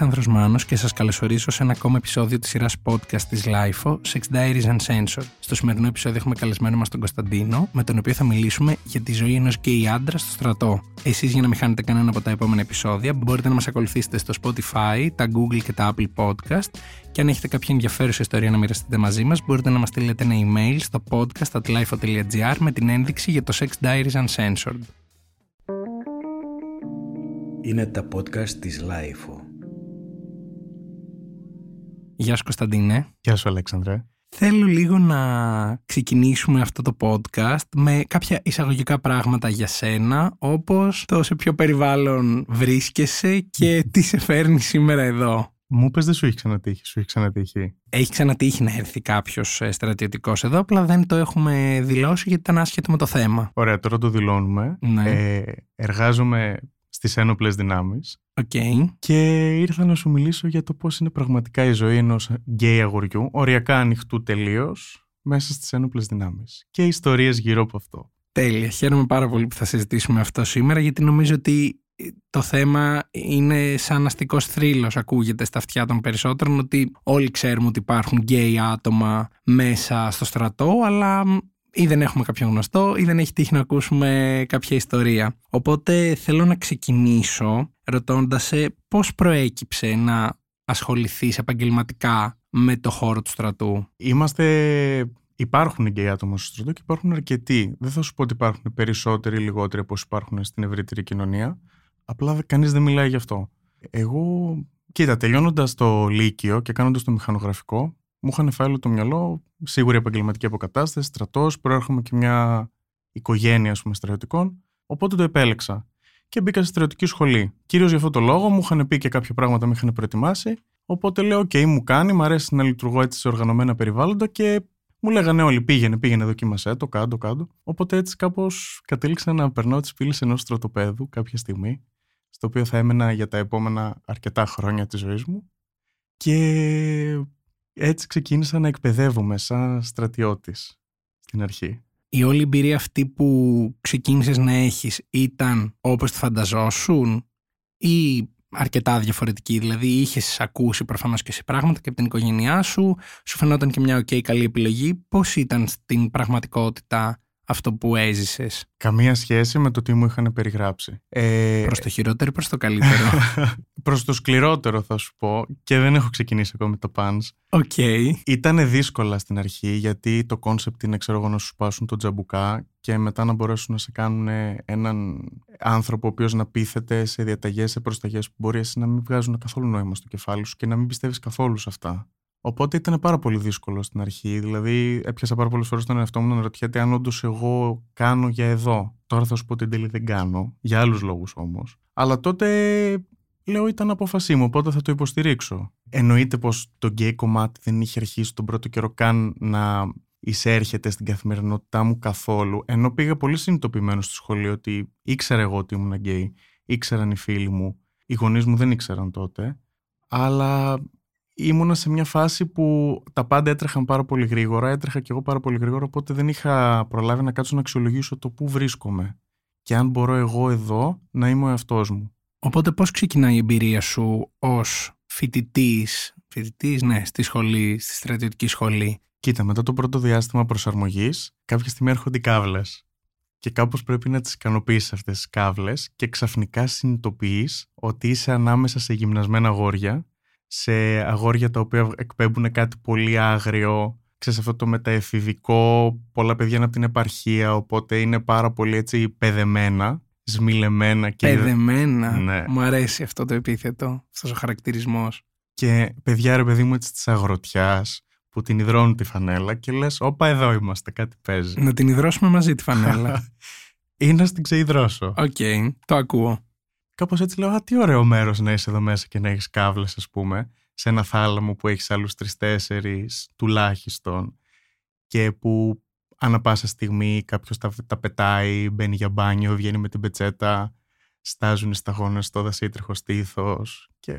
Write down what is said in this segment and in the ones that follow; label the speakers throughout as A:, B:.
A: Αλέξανδρος Μάνος και σας καλωσορίζω σε ένα ακόμα επεισόδιο της σειράς podcast της LIFO, Sex Diaries Uncensored. Στο σημερινό επεισόδιο έχουμε καλεσμένο μας τον Κωνσταντίνο, με τον οποίο θα μιλήσουμε για τη ζωή ενός γκέι άντρα στο στρατό. Εσείς για να μην χάνετε κανένα από τα επόμενα επεισόδια μπορείτε να μας ακολουθήσετε στο Spotify, τα Google και τα Apple Podcast και αν έχετε κάποια ενδιαφέρουσα ιστορία να μοιραστείτε μαζί μας μπορείτε να μας στείλετε ένα email στο podcast.lifo.gr με την ένδειξη για το Sex Diaries Uncensored
B: είναι τα podcast της LiFO.
A: Γεια σου Κωνσταντίνε.
C: Γεια σου Αλέξανδρε.
A: Θέλω λίγο να ξεκινήσουμε αυτό το podcast με κάποια εισαγωγικά πράγματα για σένα, όπως το σε ποιο περιβάλλον βρίσκεσαι και τι σε φέρνει σήμερα εδώ.
C: Μου πες δεν σου έχει ξανατύχει, σου έχει ξανατύχει.
A: Έχει ξανατύχει να έρθει κάποιος ε, στρατιωτικός εδώ, απλά δεν το έχουμε δηλώσει γιατί ήταν άσχετο με το θέμα.
C: Ωραία, τώρα το δηλώνουμε.
A: Ναι.
C: Ε, εργάζομαι στις ένοπλες δυνάμεις
A: Okay.
C: και ήρθα να σου μιλήσω για το πώς είναι πραγματικά η ζωή ενός γκέι αγοριού, οριακά ανοιχτού τελείως μέσα στις ένοπλες δυνάμεις και ιστορίες γύρω από αυτό.
A: Τέλεια. Χαίρομαι πάρα πολύ που θα συζητήσουμε αυτό σήμερα γιατί νομίζω ότι το θέμα είναι σαν αστικός θρύλος ακούγεται στα αυτιά των περισσότερων ότι όλοι ξέρουμε ότι υπάρχουν γκέι άτομα μέσα στο στρατό αλλά ή δεν έχουμε κάποιον γνωστό ή δεν έχει τύχει να ακούσουμε κάποια ιστορία. Οπότε θέλω να ξεκινήσω ρωτώντας σε πώς προέκυψε να ασχοληθείς επαγγελματικά με το χώρο του στρατού.
C: Είμαστε... Υπάρχουν γκέι άτομα στο στρατό και υπάρχουν αρκετοί. Δεν θα σου πω ότι υπάρχουν περισσότεροι ή λιγότεροι από όσοι υπάρχουν στην ευρύτερη κοινωνία. Απλά κανείς δεν μιλάει γι' αυτό. Εγώ, κοίτα, τελειώνοντας το Λύκειο και κάνοντας το μηχανογραφικό, μου είχαν φάει όλο το μυαλό, σίγουρη επαγγελματική αποκατάσταση, στρατός, προέρχομαι και μια οικογένεια ας πούμε, στρατιωτικών. Οπότε το επέλεξα. Και μπήκα στη στρατιωτική σχολή. Κυρίως για αυτό το λόγο μου είχαν πει και κάποια πράγματα με είχαν προετοιμάσει. Οπότε λέω: OK, μου κάνει, μου αρέσει να λειτουργώ έτσι σε οργανωμένα περιβάλλοντα και μου λέγανε όλοι: Πήγαινε, πήγαινε, δοκίμασέ το, κάτω, κάτω. Οπότε έτσι κάπως κατέληξα να περνάω τις πύλες ενός στρατοπέδου κάποια στιγμή, στο οποίο θα έμενα για τα επόμενα αρκετά χρόνια της ζωής μου. Και έτσι ξεκίνησα να εκπαιδεύομαι σαν στρατιώτης στην αρχή.
A: Η όλη εμπειρία αυτή που ξεκίνησες να έχεις ήταν όπως τη φανταζόσουν ή αρκετά διαφορετική; Δηλαδή είχες ακούσει προφανώς και σε πράγματα και από την οικογένειά σου, σου φαινόταν και μια ok καλή επιλογή. Πώς ήταν στην πραγματικότητα αυτό που έζησες;
C: Καμία σχέση με το τι μου είχαν περιγράψει.
A: Ε... Προς το χειρότερο ή προς το καλύτερο;
C: προς το σκληρότερο θα σου πω και δεν έχω ξεκινήσει ακόμα με το pants.
A: OK.
C: Okay. Ήταν δύσκολα στην αρχή γιατί το concept είναι ξέρω εγώ να σου σπάσουν το τζαμπουκά και μετά να μπορέσουν να σε κάνουν έναν άνθρωπο ο οποίος να πείθεται σε διαταγές, σε προσταγές που μπορεί να μην βγάζουν καθόλου νόημα στο κεφάλι σου και να μην πιστεύεις καθόλου σε αυτά. Οπότε ήταν πάρα πολύ δύσκολο στην αρχή. Δηλαδή, έπιασα πάρα πολλές φορές τον εαυτό μου να ρωτιέται αν όντως εγώ κάνω για εδώ. Τώρα θα σου πω ότι εν τέλει δεν κάνω, για άλλους λόγους όμως. Αλλά τότε λέω ήταν απόφασή μου, οπότε θα το υποστηρίξω. Εννοείται πως το γκέι κομμάτι δεν είχε αρχίσει τον πρώτο καιρό καν να εισέρχεται στην καθημερινότητά μου καθόλου. Ενώ πήγα πολύ συνειδητοποιημένο στο σχολείο ότι ήξερα εγώ ότι ήμουν γκέι, ήξεραν οι φίλοι μου, οι γονείς μου δεν ήξεραν τότε. Αλλά ήμουνα σε μια φάση που τα πάντα έτρεχαν πάρα πολύ γρήγορα, έτρεχα κι εγώ πάρα πολύ γρήγορα, οπότε δεν είχα προλάβει να κάτσω να αξιολογήσω το πού βρίσκομαι και αν μπορώ εγώ εδώ να είμαι ο εαυτός μου.
A: Οπότε πώς ξεκινάει η εμπειρία σου ως φοιτητής, φοιτητής, ναι, στη σχολή, στη στρατιωτική σχολή;
C: Κοίτα, μετά το πρώτο διάστημα προσαρμογής, κάποια στιγμή έρχονται οι κάβλες και κάπως πρέπει να τις ικανοποιήσει αυτές τις κάβλες και ξαφνικά συνειδητοποιείς ότι είσαι ανάμεσα σε γυμνασμένα αγόρια σε αγόρια τα οποία εκπέμπουν κάτι πολύ άγριο. Ξέρεις αυτό το μεταεφηβικό, πολλά παιδιά είναι από την επαρχία, οπότε είναι πάρα πολύ έτσι παιδεμένα, σμιλεμένα. Και...
A: Παιδεμένα.
C: Ναι.
A: Μου αρέσει αυτό το επίθετο, αυτός ο χαρακτηρισμός.
C: Και παιδιά ρε παιδί μου έτσι της αγροτιάς, που την ιδρώνουν τη φανέλα και λες όπα εδώ είμαστε, κάτι παίζει.
A: Να την ιδρώσουμε μαζί τη φανέλα.
C: Ή να την ξεϊδρώσω.
A: OK, okay, το ακούω.
C: Κάπως έτσι λέω: Α, τι ωραίο μέρος να είσαι εδώ μέσα και να έχεις κάβλες, ας πούμε, σε ένα θάλαμο που έχεις άλλους τρεις-τέσσερις τουλάχιστον και που ανά πάσα στιγμή κάποιος τα, τα πετάει, μπαίνει για μπάνιο, βγαίνει με την πετσέτα, στάζουν οι σταγόνες στο δασύτριχο στήθος. Και...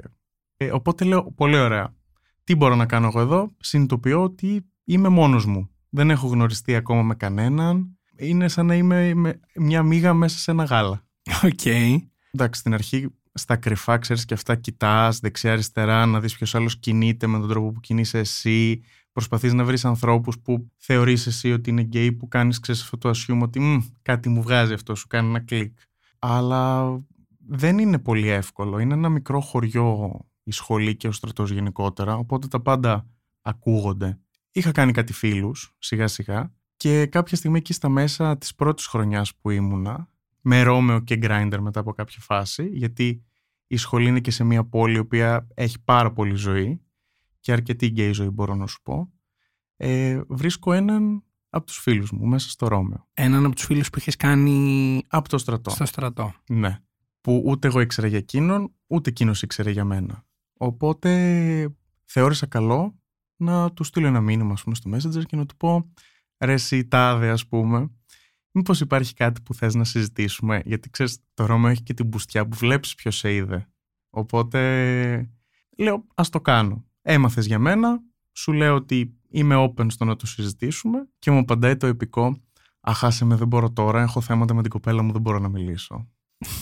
C: Ε, οπότε λέω: Πολύ ωραία. Τι μπορώ να κάνω εγώ εδώ, συνειδητοποιώ ότι είμαι μόνος μου. Δεν έχω γνωριστεί ακόμα με κανέναν. Είναι σαν να είμαι μια μύγα μέσα σε ένα γάλα.
A: OK. Okay.
C: Εντάξει, στην αρχή στα κρυφά, ξέρεις και αυτά, κοιτάς δεξιά-αριστερά, να δεις ποιος άλλος κινείται με τον τρόπο που κινείσαι εσύ. Προσπαθείς να βρεις ανθρώπους που θεωρείς εσύ ότι είναι γκέι, που κάνεις, ξέρεις αυτό το assume ότι κάτι μου βγάζει αυτό, σου κάνει ένα κλικ. Αλλά δεν είναι πολύ εύκολο. Είναι ένα μικρό χωριό η σχολή και ο στρατός γενικότερα, οπότε τα πάντα ακούγονται. Είχα κάνει κάτι φίλους, σιγά σιγά, και κάποια στιγμή εκεί στα μέσα της πρώτης χρονιάς που ήμουνα, με Ρόμεο και Γκράιντερ μετά από κάποια φάση, γιατί η σχολή είναι και σε μια πόλη η οποία έχει πάρα πολύ ζωή και αρκετή γκέι ζωή μπορώ να σου πω. Ε, βρίσκω έναν από τους φίλους μου μέσα στο Ρώμεο.
A: Έναν από τους φίλους που είχες κάνει
C: από το στρατό.
A: στο στρατό.
C: Ναι. Που ούτε εγώ ήξερα για εκείνον, ούτε εκείνος ήξερε για μένα. Οπότε θεώρησα καλό να του στείλω ένα μήνυμα ας πούμε, στο Messenger και να του πω ρε εσύ τάδε ας πούμε Μήπως υπάρχει κάτι που θες να συζητήσουμε, γιατί ξέρεις, το Ρώμο έχει και την μπουστιά που βλέπεις ποιος σε είδε. Οπότε λέω, ας το κάνω. Έμαθες για μένα, σου λέω ότι είμαι open στο να το συζητήσουμε και μου απαντάει το επικό. Αχάσε με, δεν μπορώ τώρα. Έχω θέματα με την κοπέλα μου, δεν μπορώ να μιλήσω.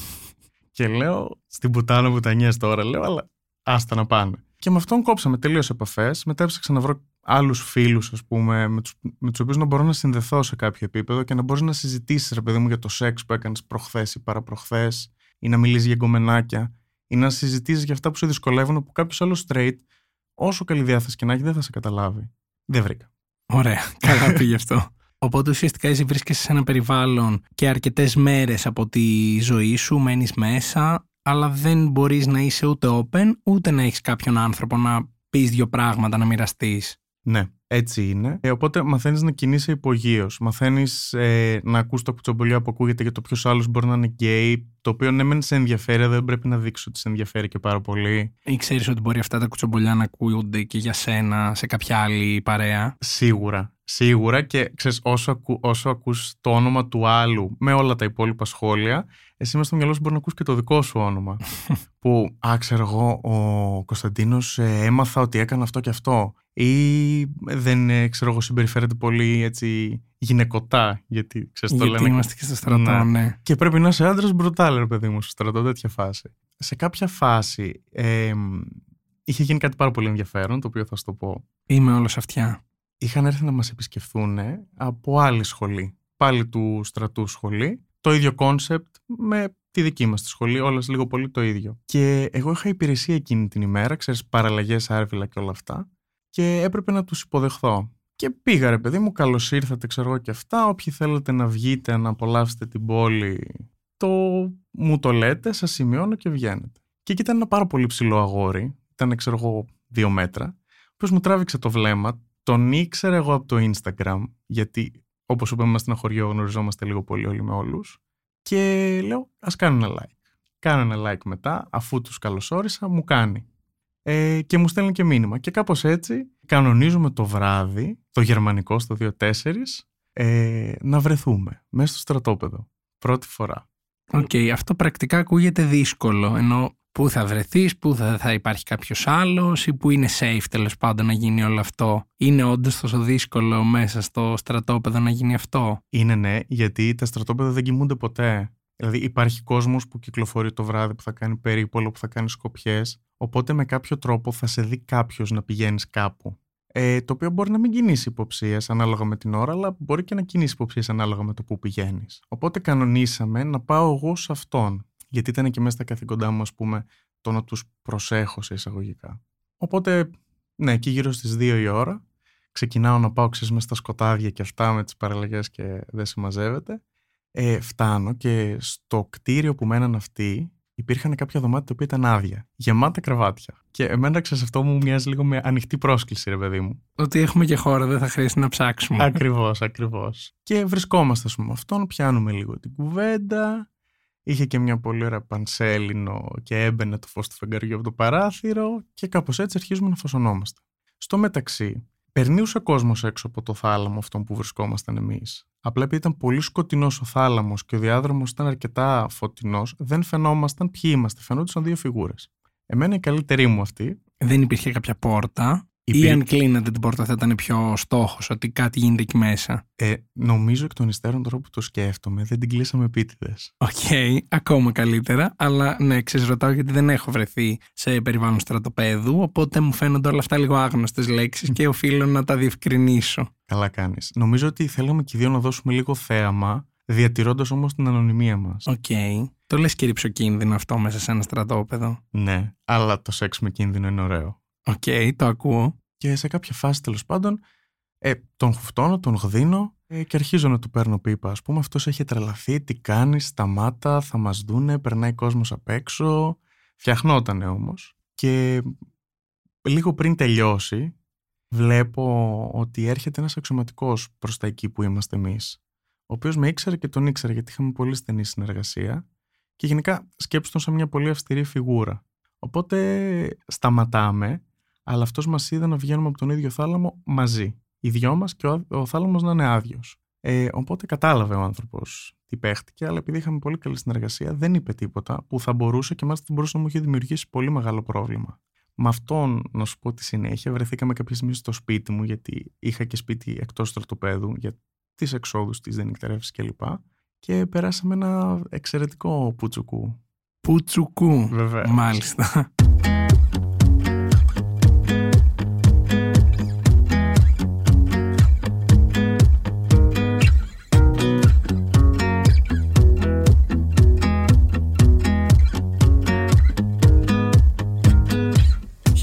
C: και λέω, στην πουτάνα πουτανιέ τώρα, λέω, αλλά άστα να πάνε. Και με αυτόν κόψαμε τελείως επαφές. Μετά έψαξα να βρω άλλους φίλους, ας πούμε, με τους με τους οποίους να μπορώ να συνδεθώ σε κάποιο επίπεδο και να μπορείς να συζητήσεις, ρε παιδί μου, για το σεξ που έκανες προχθές ή παραπροχθές, ή να μιλήσεις για γκομενάκια, ή να συζητήσεις για αυτά που σε δυσκολεύουν, που κάποιος άλλος straight, όσο καλή διάθεση και να έχει, δεν θα σε καταλάβει. Δεν βρήκα.
A: Ωραία. Καλά πήγε αυτό. Οπότε ουσιαστικά εσύ βρίσκεσαι σε ένα περιβάλλον και αρκετές μέρες από τη ζωή σου, μένεις μέσα, αλλά δεν μπορείς να είσαι ούτε open, ούτε να έχεις κάποιον άνθρωπο να πεις δύο πράγματα, να μοιραστείς.
C: Ναι, έτσι είναι. Ε, οπότε μαθαίνεις να κινείσαι υπογείως. Μαθαίνεις ε, να ακούς το κουτσομπολιό που ακούγεται για το ποιος άλλος μπορεί να είναι γκέι. Το οποίο ναι, μεν σε ενδιαφέρει, δεν πρέπει να δείξει ότι σε ενδιαφέρει και πάρα πολύ.
A: Ή ξέρεις ότι μπορεί αυτά τα κουτσομπολιά να ακούγονται και για σένα σε κάποια άλλη παρέα;
C: Σίγουρα. Σίγουρα και ξέρεις, όσο, ακού, όσο ακούς το όνομα του άλλου με όλα τα υπόλοιπα σχόλια, εσύ μέσα στο μυαλό σου μπορεί να ακούς και το δικό σου όνομα. που, α, ξέρω εγώ, ο Κωνσταντίνος ε, έμαθα ότι έκανε αυτό και αυτό. Ή δεν, ε, ξέρω εγώ, συμπεριφέρεται πολύ έτσι γυναικοτά, γιατί ξέρεις
A: γιατί
C: το λένε.
A: είμαστε και στο στρατό, ναι. ναι.
C: Και πρέπει να είσαι άντρας μπρουτάλερ, παιδί μου, στο στρατό, τέτοια φάση. Σε κάποια φάση ε, είχε γίνει κάτι πάρα πολύ ενδιαφέρον, το οποίο θα σου το πω.
A: Είμαι όλος αυτιά
C: είχαν έρθει να μας επισκεφθούν από άλλη σχολή, πάλι του στρατού σχολή, το ίδιο concept με τη δική μας τη σχολή, όλες λίγο πολύ το ίδιο. Και εγώ είχα υπηρεσία εκείνη την ημέρα, ξέρεις, παραλλαγές, άρβιλα και όλα αυτά και έπρεπε να τους υποδεχθώ. Και πήγα ρε παιδί μου, καλώς ήρθατε ξέρω εγώ και αυτά, όποιοι θέλετε να βγείτε, να απολαύσετε την πόλη, το μου το λέτε, σας σημειώνω και βγαίνετε. Και εκεί ήταν ένα πάρα πολύ ψηλό αγόρι, ήταν ξέρω εγώ δύο μέτρα, που μου τράβηξε το βλέμμα, τον ήξερα εγώ από το Instagram, γιατί όπως είπαμε, είμαστε ένα χωριό, γνωριζόμαστε λίγο πολύ όλοι με όλους. Και λέω, ας κάνω ένα like. Κάνω ένα like μετά, αφού τους καλωσόρισα, μου κάνει. Ε, και μου στέλνει και μήνυμα. Και κάπως έτσι κανονίζουμε το βράδυ, το γερμανικό στο 2-4, ε, να βρεθούμε μέσα στο στρατόπεδο. Πρώτη φορά.
A: OK, okay, αυτό πρακτικά ακούγεται δύσκολο, ενώ πού θα βρεθείς, πού θα, θα υπάρχει κάποιος άλλος ή πού είναι safe τέλος πάντων να γίνει όλο αυτό. Είναι όντως τόσο δύσκολο μέσα στο στρατόπεδο να γίνει αυτό;
C: Είναι ναι, γιατί τα στρατόπεδα δεν κοιμούνται ποτέ. Δηλαδή υπάρχει κόσμος που κυκλοφορεί το βράδυ, που θα κάνει περίπολο, που θα κάνει σκοπιές, οπότε με κάποιο τρόπο θα σε δει κάποιος να πηγαίνεις κάπου. Ε, το οποίο μπορεί να μην κινήσει υποψίες ανάλογα με την ώρα, αλλά μπορεί και να κινήσει υποψίες ανάλογα με το που πηγαίνεις. Οπότε κανονίσαμε να πάω εγώ σε αυτόν γιατί ήταν και μέσα στα καθήκοντά μου, ας πούμε, το να τους προσέχω σε εισαγωγικά. Οπότε, ναι, εκεί γύρω στις 2 η ώρα, ξεκινάω να πάω ξέρεις, μέσα στα σκοτάδια και αυτά με τις παραλλαγές και δεν συμμαζεύεται. Ε, φτάνω και στο κτίριο που μέναν αυτοί υπήρχαν κάποια δωμάτια τα οποία ήταν άδεια, γεμάτα κρεβάτια. Και εμένα ξέρεις αυτό μου μοιάζει λίγο με ανοιχτή πρόσκληση, ρε παιδί μου.
A: Ότι έχουμε και χώρα, δεν θα χρειαστεί να ψάξουμε.
C: Ακριβώς, ακριβώς. Και βρισκόμαστε, ας πούμε, αυτόν, πιάνουμε λίγο την κουβέντα. Είχε και μια πολύ ωραία πανσέλινο και έμπαινε το φως του φεγγαριού από το παράθυρο και κάπως έτσι αρχίζουμε να φωσονόμαστε. Στο μεταξύ, περνούσε κόσμος έξω από το θάλαμο αυτόν που βρισκόμασταν εμείς. Απλά επειδή ήταν πολύ σκοτεινός ο θάλαμος και ο διάδρομος ήταν αρκετά φωτεινός, δεν φαινόμασταν ποιοι είμαστε. Φαινόντουσαν δύο φιγούρες. Εμένα η καλύτερη μου αυτή.
A: Δεν υπήρχε κάποια πόρτα. Ή αν κλείνατε την πόρτα θα ήταν πιο στόχος, ότι κάτι γίνεται εκεί μέσα.
C: Ε, νομίζω εκ των υστέρων τώρα που το σκέφτομαι, δεν την κλείσαμε επίτηδες.
A: OK, okay, ακόμα καλύτερα. Αλλά ναι, ρωτάω γιατί δεν έχω βρεθεί σε περιβάλλον στρατοπέδου. Οπότε μου φαίνονται όλα αυτά λίγο άγνωστες λέξεις και οφείλω να τα διευκρινίσω.
C: Καλά κάνεις. Νομίζω ότι θέλαμε και οι δύο να δώσουμε λίγο θέαμα, διατηρώντας όμως την ανωνυμία μας.
A: OK. Okay. Το λες και ριψοκίνδυνο αυτό μέσα σε ένα στρατόπεδο.
C: Ναι, αλλά το σεξ με κίνδυνο είναι ωραίο.
A: OK, okay, το ακούω.
C: Και σε κάποια φάση τέλος πάντων ε, τον χουφτώνω, τον γδύνω ε, και αρχίζω να του παίρνω πίπα. Ας πούμε, αυτός έχει τρελαθεί, τι κάνει, σταμάτα, θα μας δούνε, περνάει κόσμος απ' έξω. Φτιαχνότανε όμως. Και λίγο πριν τελειώσει, βλέπω ότι έρχεται ένας αξιωματικός προς τα εκεί που είμαστε εμείς. Ο οποίος με ήξερε και τον ήξερε γιατί είχαμε πολύ στενή συνεργασία και γενικά σκέψτε τον σαν μια πολύ αυστηρή φιγούρα. Οπότε σταματάμε αλλά αυτός μας είδε να βγαίνουμε από τον ίδιο θάλαμο μαζί. Οι δυο μας και ο, ο θάλαμος να είναι άδειος. Ε, οπότε κατάλαβε ο άνθρωπος τι παίχτηκε, αλλά επειδή είχαμε πολύ καλή συνεργασία, δεν είπε τίποτα που θα μπορούσε και μάλιστα μπορούσε να μου είχε δημιουργήσει πολύ μεγάλο πρόβλημα. Με αυτόν, να σου πω τη συνέχεια, βρεθήκαμε κάποια στιγμή στο σπίτι μου, γιατί είχα και σπίτι εκτός στρατοπέδου για τις εξόδους της, δεν νυχτερεύσει κλπ. Και περάσαμε ένα εξαιρετικό πουτσουκού.
A: Πουτσουκού. Βέβαια. Μάλιστα.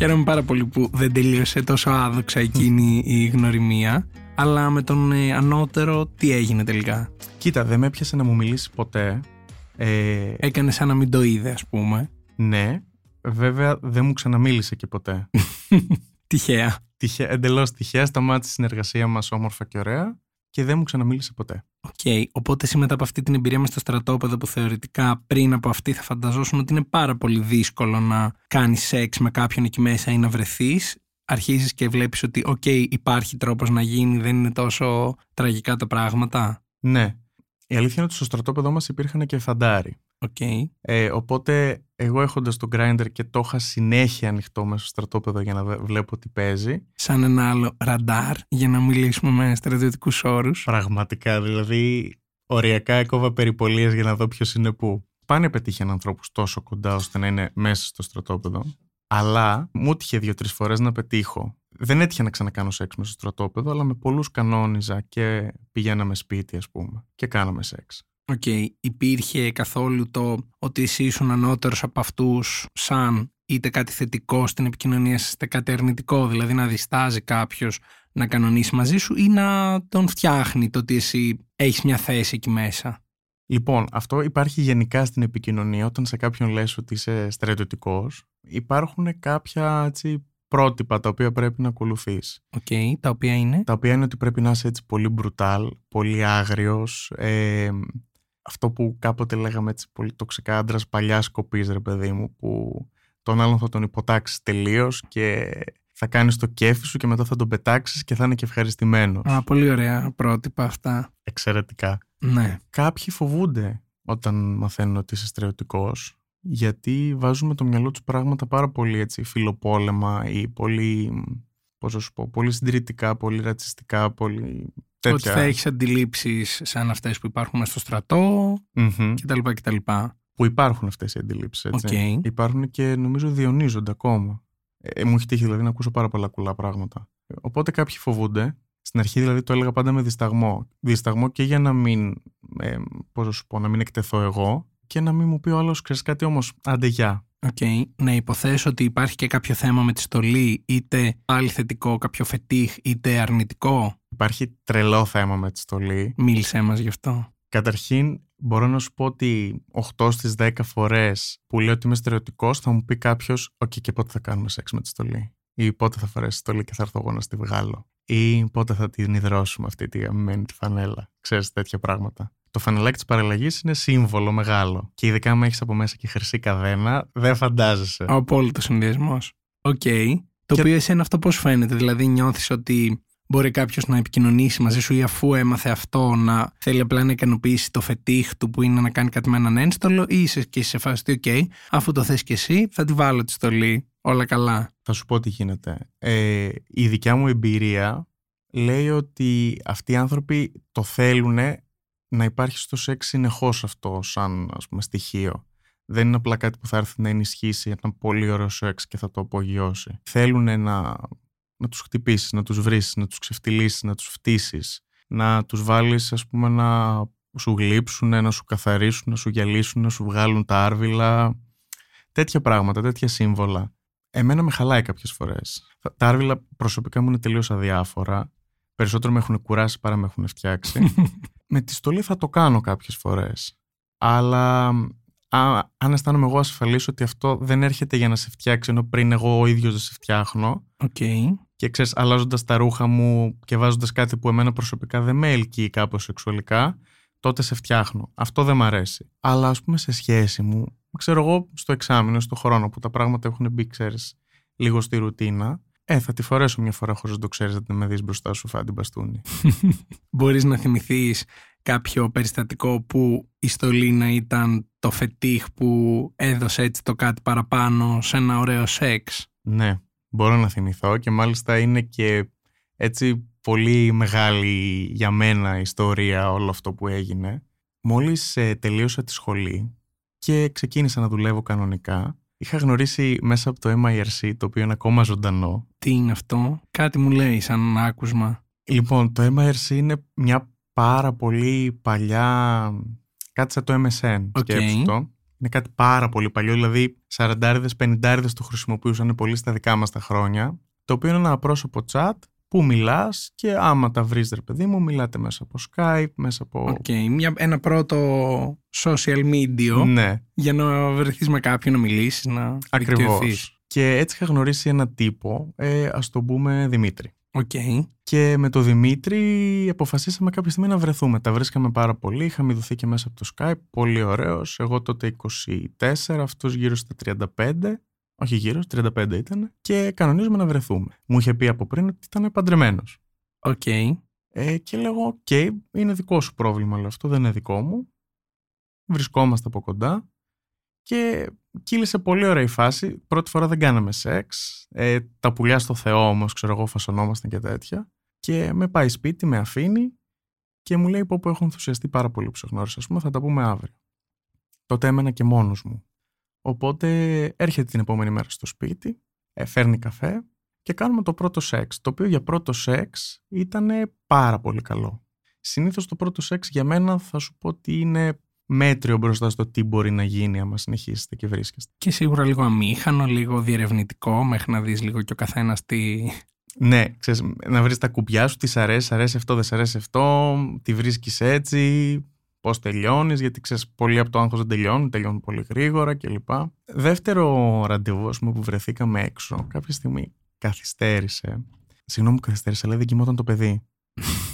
A: Χαίρομαι πάρα πολύ που δεν τελείωσε τόσο άδοξα εκείνη η γνωριμία. Αλλά με τον ε, ανώτερο, τι έγινε τελικά;
C: Κοίτα, δεν με έπιασε να μου μιλήσει ποτέ.
A: Ε... Έκανε σαν να μην το είδε, ας πούμε.
C: Ναι. Βέβαια, δεν μου ξαναμίλησε και ποτέ.
A: τυχαία.
C: Τυχαία Εντελώς τυχαία. Σταμάτησε η συνεργασία μας όμορφα και ωραία και δεν μου ξαναμίλησε ποτέ.
A: OK. Okay. Οπότε εσύ μετά από αυτή την εμπειρία μες στο στρατόπεδο που θεωρητικά πριν από αυτή θα φανταζόσουν ότι είναι πάρα πολύ δύσκολο να κάνεις σεξ με κάποιον εκεί μέσα ή να βρεθείς. Αρχίζεις και βλέπεις ότι, οκ, υπάρχει τρόπος να γίνει, δεν είναι τόσο τραγικά τα πράγματα.
C: Ναι. Η αλήθεια είναι ότι στο στρατόπεδο μας υπήρχαν και φαντάροι.
A: Okay.
C: Ε, οπότε εγώ έχοντας το Grindr και το είχα συνέχεια ανοιχτό μέσα στο στρατόπεδο για να βλέπω τι παίζει.
A: Σαν ένα άλλο ραντάρ για να μιλήσουμε με στρατιωτικούς όρους.
C: Πραγματικά, δηλαδή οριακά έκοβα περιπολίες για να δω ποιος είναι πού. Αν πετύχαινα ανθρώπους τόσο κοντά ώστε να είναι μέσα στο στρατόπεδο. Αλλά μου έτυχε δύο-τρεις φορές να πετύχω. Δεν έτυχε να ξανακάνω σεξ μέσα στο στρατόπεδο, αλλά με πολλούς κανόνιζα και πηγαίναμε σπίτι, ας πούμε, και κάναμε σεξ.
A: OK, okay. υπήρχε καθόλου το ότι εσύ ήσουν ανώτερος από αυτούς σαν είτε κάτι θετικό στην επικοινωνία σας, είτε κάτι αρνητικό, δηλαδή να διστάζει κάποιος να κανονίσει μαζί σου ή να τον φτιάχνει το ότι εσύ έχεις μια θέση εκεί μέσα;
C: Λοιπόν, αυτό υπάρχει γενικά στην επικοινωνία όταν σε κάποιον λες ότι είσαι στρατιωτικός. Υπάρχουν κάποια έτσι, πρότυπα τα οποία πρέπει να ακολουθείς.
A: OK, okay, τα οποία είναι;
C: Τα οποία είναι ότι πρέπει να είσαι έτσι πολύ μπρουτάλ, πολύ άγριος, ε, αυτό που κάποτε λέγαμε έτσι πολύ τοξικά άντρας παλιάς κοπής, ρε παιδί μου, που τον άλλον θα τον υποτάξεις τελείως και θα κάνεις το κέφι σου και μετά θα τον πετάξεις και θα είναι και ευχαριστημένος.
A: Α, πολύ ωραία πρότυπα αυτά.
C: Εξαιρετικά.
A: Ναι.
C: Κάποιοι φοβούνται όταν μαθαίνουν ότι είσαι στερεωτικό, γιατί βάζουν με το μυαλό τους πράγματα πάρα πολύ έτσι φιλοπόλεμα ή πολύ. Πώς σου πω, πολύ συντηρητικά, πολύ ρατσιστικά, πολύ
A: Τέτοια. Ότι θα έχεις αντιλήψεις σαν αυτές που υπάρχουν στο στρατό mm-hmm. κτλ, κτλ.
C: Που υπάρχουν αυτές οι αντιλήψεις.
A: Okay.
C: Υπάρχουν και νομίζω διαιωνίζονται ακόμα. Ε, μου έχει τύχει δηλαδή να ακούσω πάρα πολλά κουλά πράγματα. Οπότε κάποιοι φοβούνται. Στην αρχή δηλαδή το έλεγα πάντα με δισταγμό. Δισταγμό και για να μην, ε, πώς σου πω, να μην εκτεθώ εγώ και να μην μου πει ο άλλος, ξέρεις κάτι όμως, άντε γεια.
A: OK. Okay. Να υποθέσω ότι υπάρχει και κάποιο θέμα με τη στολή, είτε πάλι θετικό, κάποιο φετίχ, είτε αρνητικό;
C: Υπάρχει τρελό θέμα με τη στολή.
A: Μίλησέ μας γι' αυτό.
C: Καταρχήν, μπορώ να σου πω ότι 8 στις 10 φορές που λέω ότι είμαι στρατιωτικός θα μου πει κάποιος: «OK, και πότε θα κάνουμε σεξ με τη στολή» ή «Πότε θα φορέσεις τη στολή και θα έρθω εγώ να στη βγάλω» ή «Πότε θα την ιδρώσουμε αυτή την καημένη τη φανέλα». Ξέρεις τέτοια πράγματα. Το φανελάκι της παραλλαγής είναι σύμβολο μεγάλο. Και ειδικά αν έχεις από μέσα και χρυσή καδένα, δεν φαντάζεσαι.
A: Ο απόλυτος συνδυασμός. OK. Okay. Το και... οποίο εσένα αυτό πώς φαίνεται, δηλαδή νιώθεις ότι μπορεί κάποιος να επικοινωνήσει μαζί σου ή αφού έμαθε αυτό να θέλει απλά να ικανοποιήσει το φετίχ του που είναι να κάνει κάτι με έναν ένστολο ή είσαι και σε φάση OK, αφού το θες και εσύ θα τη βάλω τη στολή. Όλα καλά.
C: Θα σου πω τι γίνεται. Ε, η δικιά μου εμπειρία λέει ότι αυτοί οι άνθρωποι το θέλουν να υπάρχει στο σεξ συνεχώς αυτό σαν ας πούμε, στοιχείο. Δεν είναι απλά κάτι που θα έρθει να ενισχύσει ένα πολύ ωραίο σεξ και θα το απογειώσει. Θέλουν να, να τους χτυπήσεις, να τους βρεις, να τους ξεφτυλίσεις, να τους φτύσεις, να τους βάλεις ας πούμε να σου γλύψουν, να σου καθαρίσουν, να σου γυαλίσουν, να σου βγάλουν τα άρβιλα. Τέτοια πράγματα, τέτοια σύμβολα. Εμένα με χαλάει κάποιες φορές. Τα άρβιλα προσωπικά μου είναι τελείως αδιάφορα. Περισσότερο με έχουν κουράσει παρά με έχουν φτιάξει. με τη στολή θα το κάνω κάποιες φορές. Αλλά α, αν αισθάνομαι εγώ ασφαλής ότι αυτό δεν έρχεται για να σε φτιάξει ενώ πριν εγώ ο ίδιος δεν σε φτιάχνω
A: Okay.
C: και ξέρεις αλλάζοντας τα ρούχα μου και βάζοντας κάτι που εμένα προσωπικά δεν με ελκύει κάπως σεξουαλικά τότε σε φτιάχνω. Αυτό δεν μ' αρέσει. Αλλά ας πούμε σε σχέση μου, ξέρω εγώ στο εξάμεινο, στο χρόνο που τα πράγματα έχουν μπει, ξέρεις, λίγο στη ρουτίνα, ε, θα τη φορέσω μια φορά χωρίς να το ξέρεις, να με δεις μπροστά σου φάντη μπαστούνι.
A: Μπορείς να θυμηθείς κάποιο περιστατικό που η στολίνα ήταν το φετίχ που έδωσε έτσι το κάτι παραπάνω σε ένα ωραίο σεξ;
C: Ναι, μπορώ να θυμηθώ και μάλιστα είναι και έτσι πολύ μεγάλη για μένα ιστορία όλο αυτό που έγινε. Μόλις ε, τελείωσα τη σχολή και ξεκίνησα να δουλεύω κανονικά, είχα γνωρίσει μέσα από το MIRC, το οποίο είναι ακόμα ζωντανό.
A: Τι είναι αυτό, κάτι μου λέει σαν άκουσμα.
C: Λοιπόν, το MIRC είναι μια πάρα πολύ παλιά, κάτι σαν το MSN,
A: OK.
C: σκέψου το. Είναι κάτι πάρα πολύ παλιό, δηλαδή 40-50 το χρησιμοποιούσαν πολύ στα δικά μας τα χρόνια, το οποίο είναι ένα απρόσωπο chat που μιλάς και άμα τα βρεις ρε παιδί μου, μιλάτε μέσα από Skype, μέσα από...
A: Οκ, μια, ένα πρώτο social media
C: Ναι,
A: για να βρεθείς με κάποιον να μιλήσεις, να δικτυωθείς.
C: ακριβώς. Και έτσι είχα γνωρίσει ένα τύπο, ε, ας τον πούμε Δημήτρη.
A: Οκ.
C: Και με τον Δημήτρη αποφασίσαμε κάποια στιγμή να βρεθούμε. Τα βρίσκαμε πάρα πολύ. Είχαμε ιδωθεί και μέσα από το Skype. Πολύ ωραίος. Εγώ τότε 24, αυτός γύρω στα 35. Όχι γύρω, 35 ήταν. Και κανονίζουμε να βρεθούμε. Μου είχε πει από πριν ότι ήταν παντρεμένος.
A: Οκ.
C: Ε, και λέγω, οκ, είναι δικό σου πρόβλημα, αλλά αυτό δεν είναι δικό μου. Βρισκόμαστε από κοντά. Και κύλησε πολύ ωραία η φάση. Πρώτη φορά δεν κάναμε σεξ. Ε, τα πουλιά στο Θεό όμως, ξέρω εγώ, φασωνόμασταν και τέτοια. Και με πάει σπίτι, με αφήνει και μου λέει πω πω έχω ενθουσιαστεί πάρα πολύ που σε γνώρισα. Ας πούμε, θα τα πούμε αύριο. Τότε έμενα και μόνος μου. Οπότε έρχεται την επόμενη μέρα στο σπίτι, ε, φέρνει καφέ και κάνουμε το πρώτο σεξ. Το οποίο για πρώτο σεξ ήταν πάρα πολύ καλό. Συνήθως το πρώτο σεξ για μένα θα σου πω ότι είναι μέτριο μπροστά στο τι μπορεί να γίνει άμα συνεχίσετε και βρίσκεστε.
A: Και σίγουρα λίγο αμήχανο, λίγο διερευνητικό, μέχρι να δεις λίγο και ο καθένας τι...
C: Ναι, ξέρεις, να βρεις τα κουμπιά σου, τι σ' αρέσει, σ' αρέσει αυτό, δεν σ' αρέσει αυτό, τι βρίσκεις έτσι, πώς τελειώνεις, γιατί ξέρεις, πολλοί από το άγχος δεν τελειώνουν, τελειώνουν πολύ γρήγορα κλπ. Δεύτερο ραντεβού, ας πούμε, που βρεθήκαμε έξω, κάποια στιγμή καθυστέρησε. Συγγνώμη που καθυστέρησε, αλλά δεν κοιμόταν το παιδί.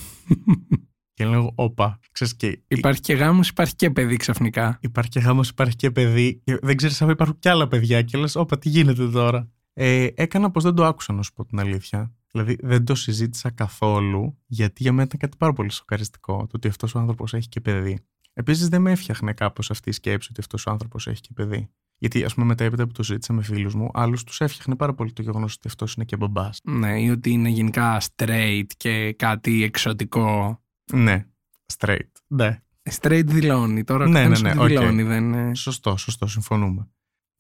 C: και λέω, όπα, ξέρεις και
A: Υπάρχει και γάμος, υπάρχει και παιδί ξαφνικά.
C: υπάρχει και γάμος, υπάρχει και παιδί και δεν ξέρεις αν υπάρχουν κι άλλα παιδιά και λες, όπα, τι γίνεται τώρα. Ε, έκανα πως δεν το άκουσα να σου πω την αλήθεια. Δηλαδή δεν το συζήτησα καθόλου γιατί για μένα ήταν κάτι πάρα πολύ σοκαριστικό το ότι αυτός ο άνθρωπος έχει και παιδί. Επίσης δεν με έφτιαχνε κάπως αυτή η σκέψη ότι αυτός ο άνθρωπος έχει και παιδί. Γιατί ας πούμε μετέπειτα που το συζήτησα με φίλους μου, άλλους τους έφτιαχνε πάρα πολύ το γεγονός ότι αυτός είναι και μπαμπάς.
A: Ναι, ή ότι είναι γενικά straight και κάτι εξωτικό.
C: Ναι, straight. Ναι,
A: Straight δηλώνει. Τώρα
C: Ναι,
A: ναι,
C: ναι, ναι, οκ.
A: δηλώνει, δεν είναι...
C: Σωστό, σωστό, συμφωνούμε.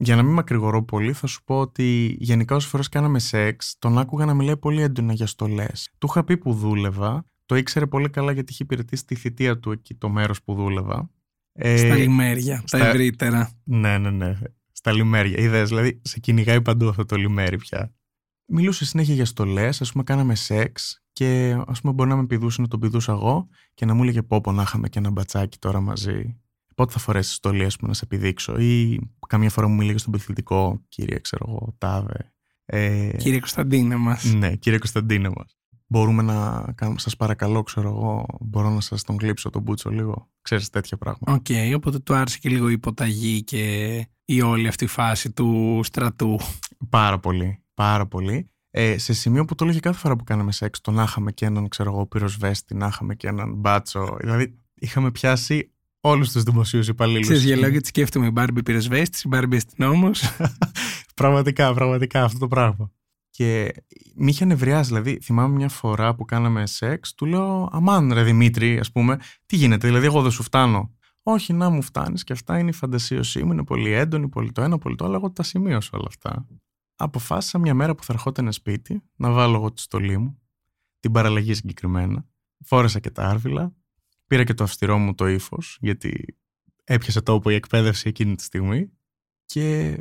C: Για να μην μακρηγορώ πολύ, θα σου πω ότι γενικά όσες φορές κάναμε σεξ, τον άκουγα να μιλάει πολύ έντονα για στολές. Του είχα πει που δούλευα, το ήξερε πολύ καλά γιατί είχε υπηρετήσει τη θητεία του εκεί το μέρος που δούλευα. Ε,
A: Στα λιμέρια,
C: στα-
A: τα ευρύτερα.
C: Ναι, ναι, ναι. Στα λιμέρια. Είδες, δηλαδή σε κυνηγάει παντού αυτό το λιμέρι πια. Μιλούσε συνέχεια για στολές, ας πούμε, κάναμε σεξ και ας πούμε μπορεί να με πηδούσε να τον πηδούσα εγώ και να μου έλεγε πόπο να είχαμε και ένα μπατσάκι τώρα μαζί. Πότε θα φορέσεις στολή, ας πούμε, να σε επιδείξω. Ή καμιά φορά μου μίληγε στον πληθυντικό, κύριε, ξέρω εγώ, τάδε. Ε,
A: Κύριε Κωνσταντίνε μας.
C: ναι, κύριε Κωνσταντίνε μας. Μπορούμε να κάνουμε, σας παρακαλώ, ξέρω εγώ, μπορώ να σας τον κλείψω τον μπούτσο λίγο. Ξέρεις τέτοια πράγματα.
A: Οκ, οπότε του άρεσε και λίγο η υποταγή και η όλη αυτή φάση του στρατού.
C: Πάρα πολύ. Πάρα πολύ. Ε, σε σημείο που το έλεγε κάθε φορά που κάναμε σεξ, το να είχαμε και έναν, ξέρω εγώ, πυροσβέστη, να είχαμε και έναν μπάτσο. Δηλαδή, είχαμε πιάσει όλους τους δημοσίους υπαλλήλους.
A: Ξέρεις, γελάω γιατί σκέφτομαι η Μπάρμπι πυροσβέστης, η Μπάρμπι αστυνόμος.
C: πραγματικά, πραγματικά αυτό το πράγμα. Και με είχε νευριάσει, δηλαδή θυμάμαι μια φορά που κάναμε σεξ, του λέω Αμάν ρε Δημήτρη, ας πούμε, τι γίνεται, δηλαδή εγώ δεν σου φτάνω. Όχι, να μου φτάνεις και αυτά είναι η φαντασίωσή μου, είναι πολύ έντονη, πολύ το ένα, πολύ το άλλο. Εγώ τα σημείωσα όλα αυτά. Αποφάσισα μια μέρα που θα ερχόταν σπίτι να βάλω εγώ τη στολή μου, την παραλλαγή συγκεκριμένα. Φόρεσα και τα άρβιλα, πήρα και το αυστηρό μου το ύφος, γιατί έπιασε τόπο η εκπαίδευση εκείνη τη στιγμή και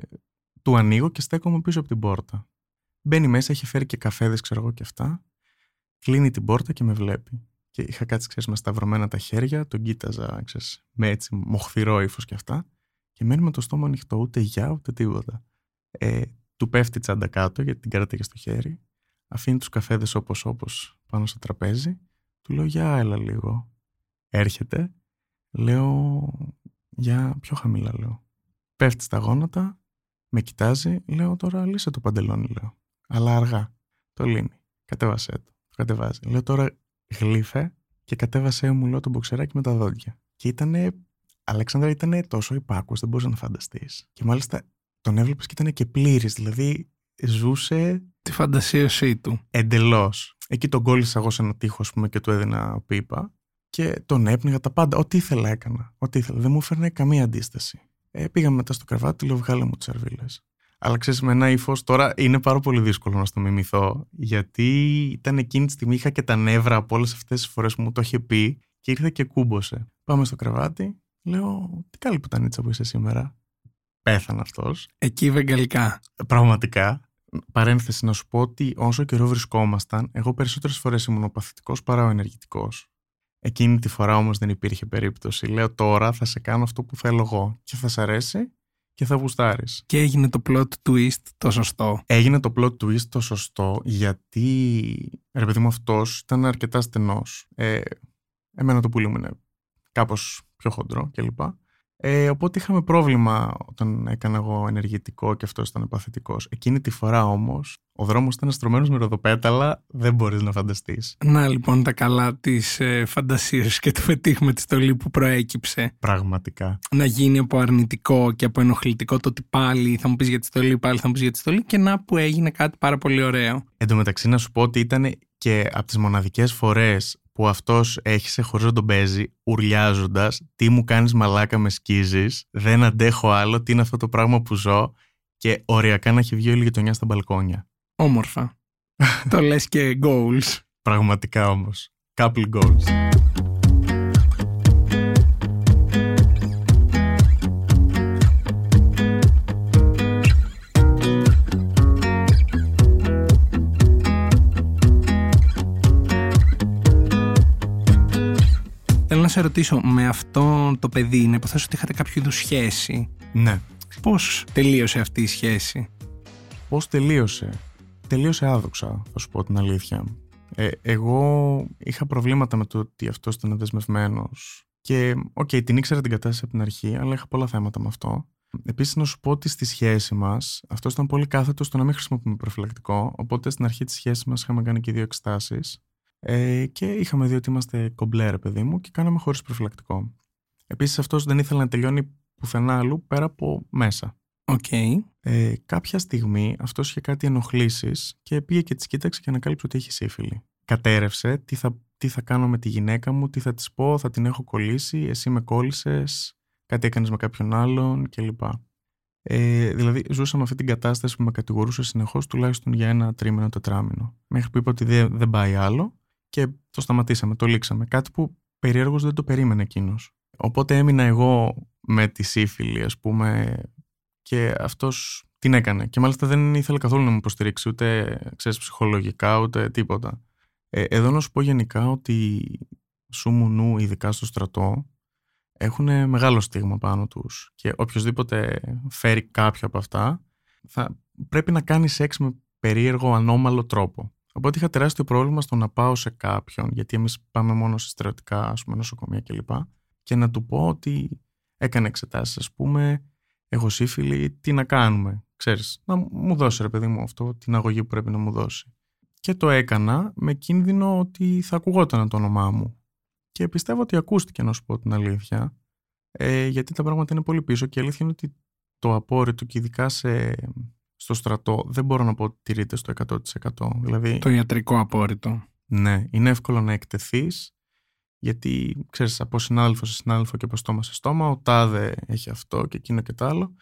C: του ανοίγω και στέκομαι πίσω από την πόρτα. Μπαίνει μέσα, έχει φέρει και καφέδες, ξέρω εγώ και αυτά. Κλείνει την πόρτα και με βλέπει. Και είχα κάτσει, ξέρεις, με σταυρωμένα τα χέρια, τον κοίταζα, ξέρεις, με έτσι μοχθηρό ύφος και αυτά. Και μένει με το στόμα ανοιχτό, ούτε γεια, ούτε τίποτα. Ε, του πέφτει τσάντα κάτω, γιατί την κρατάει στο χέρι. Αφήνει τους καφέδες όπως όπως πάνω στο τραπέζι. Του λέω, Γεια, έλα λίγο. Έρχεται. Λέω, Για πιο χαμηλά, λέω. Πέφτει στα γόνατα, με κοιτάζει, λέω τώρα λύσε το παντελόνι, λέω. Αλλά αργά. Το λύνει. Κατέβασέ το. Το κατεβάζει. Λέω τώρα γλύφε και κατέβασέ μου, λέω, το μποξεράκι με τα δόντια. Και ήτανε, Αλέξανδρα, ήταν τόσο υπάκουος, δεν μπορούσε να φανταστείς. Και μάλιστα τον έβλεπες και ήταν και πλήρης. Δηλαδή ζούσε.
A: Τη φαντασίωσή του.
C: Εντελώς. Εκεί τον κόλλησα εγώ σε ένα τείχος, ας πούμε, και του έδινα πίπα. Και τον έπνιγα τα πάντα. Ό,τι ήθελα έκανα. Ό,τι ήθελα. Δεν μου έφερνε καμία αντίσταση. Ε, πήγαμε μετά στο κρεβάτι, λέω βγάλε μου τις σερβίλε. Αλλά ξέρεις, με ένα ύφος τώρα είναι πάρα πολύ δύσκολο να στο μιμηθώ, γιατί ήταν εκείνη τη στιγμή είχα και τα νεύρα από όλες αυτές τις φορές που μου το είχε πει και ήρθε και κούμποσε. Πάμε στο κρεβάτι, λέω, Τι καλή πουτανίτσα που είσαι σήμερα. Πέθανε αυτός.
A: Εκεί βεγγαλικά.
C: Πραγματικά. Παρένθεση να σου πω ότι όσο καιρό βρισκόμασταν, εγώ περισσότερες φορές ήμουν ο παθητικός παρά ο ενεργητικός. Εκείνη τη φορά όμως δεν υπήρχε περίπτωση. Λέω τώρα θα σε κάνω αυτό που θέλω εγώ και θα σε αρέσει και θα γουστάρεις.
A: Και έγινε το plot twist το σωστό.
C: Έγινε το plot twist το σωστό γιατί ρε παιδί μου αυτός ήταν αρκετά στενός. Ε, εμένα το πουλί μου είναι κάπως πιο χοντρό κλπ. Ε, οπότε είχαμε πρόβλημα όταν έκανα εγώ ενεργητικό και αυτός ήταν παθητικός. Εκείνη τη φορά όμως, ο δρόμος ήταν στρωμένος με ροδοπέταλα, δεν μπορείς να φανταστείς.
A: Να λοιπόν τα καλά της ε, φαντασίας και του φετίχου με τη στολή που προέκυψε.
C: Πραγματικά.
A: Να γίνει από αρνητικό και από ενοχλητικό το ότι πάλι θα μου πεις για τη στολή, πάλι θα μου πεις για τη στολή και να που έγινε κάτι πάρα πολύ ωραίο.
C: Εν τω μεταξύ, να σου πω ότι ήταν και από τις μοναδικές φορές που αυτός έχει χωρίς να τον παίζει, ουρλιάζοντας, τι μου κάνεις μαλάκα με σκίζεις, δεν αντέχω άλλο, τι είναι αυτό το πράγμα που ζω και οριακά να έχει βγει όλη η γειτονιά στα μπαλκόνια.
A: Όμορφα. το λες και goals.
C: Πραγματικά όμως. Couple goals.
A: Σε ρωτήσω, με αυτό το παιδί, να υποθέσω ότι είχατε κάποιο είδους σχέση.
C: Ναι.
A: Πώς τελείωσε αυτή η σχέση,
C: Πώς τελείωσε; Τελείωσε άδοξα, θα σου πω την αλήθεια. Ε, εγώ είχα προβλήματα με το ότι αυτός ήταν δεσμευμένος. Και, OK, okay, την ήξερα την κατάσταση από την αρχή, αλλά είχα πολλά θέματα με αυτό. Επίσης, να σου πω ότι στη σχέση μας, αυτός ήταν πολύ κάθετος στο να μην χρησιμοποιούμε προφυλακτικό. Οπότε στην αρχή της σχέσης μας είχαμε κάνει και δύο εξετάσεις. Ε, και είχαμε δει ότι είμαστε κομπλέ, ρε παιδί μου, και κάναμε χωρίς προφυλακτικό. Επίσης, αυτός δεν ήθελε να τελειώνει πουθενά αλλού πέρα από μέσα.
A: Okay.
C: Ε, κάποια στιγμή αυτός είχε κάτι ενοχλήσεις και πήγε και τη κοίταξε και ανακάλυψε ότι έχει σύφυλλη. Κατέρευσε τι θα, τι θα κάνω με τη γυναίκα μου, τι θα της πω, θα την έχω κολλήσει, εσύ με κόλλησες, κάτι έκανες με κάποιον άλλον κλπ. Ε, δηλαδή, ζούσαμε αυτή την κατάσταση που με κατηγορούσε συνεχώς τουλάχιστον για ένα τρίμηνο, τετράμινο. Μέχρι που είπα ότι δεν, δεν πάει άλλο και το σταματήσαμε, το λήξαμε. Κάτι που περίεργως δεν το περίμενε εκείνος. Οπότε έμεινα εγώ με τη σύφυλλη, ας πούμε, και αυτός την έκανε. Και μάλιστα δεν ήθελε καθόλου να μου υποστηρίξει, ούτε ξέρεις, ψυχολογικά, ούτε τίποτα. Ε, εδώ να σου πω γενικά ότι σου μου νου, ειδικά στο στρατό, έχουν μεγάλο στίγμα πάνω τους και οποιοδήποτε φέρει κάποιο από αυτά θα πρέπει να κάνει σεξ με περίεργο, ανώμαλο τρόπο. Οπότε είχα τεράστιο πρόβλημα στο να πάω σε κάποιον, γιατί εμείς πάμε μόνο σε στερεωτικά, ας πούμε, νοσοκομεία κλπ. Και να του πω ότι έκανε εξετάσεις, ας πούμε, έχω σύφυλλη, τι να κάνουμε. Ξέρεις, να μου δώσει ρε παιδί μου αυτό, την αγωγή που πρέπει να μου δώσει. Και το έκανα με κίνδυνο ότι θα ακουγόταν το όνομά μου. Και πιστεύω ότι ακούστηκε να σου πω την αλήθεια, ε, γιατί τα πράγματα είναι πολύ πίσω και η αλήθεια είναι ότι το απόρριτο και ειδικά σε, στο στρατό δεν μπορώ να πω ότι τηρείται στο 100%. Δηλαδή,
A: Το ιατρικό απόρριτο.
C: ναι, είναι εύκολο να εκτεθείς γιατί ξέρεις από συνάδελφο σε συνάδελφο και από στόμα σε στόμα ο τάδε έχει αυτό και εκείνο και το άλλο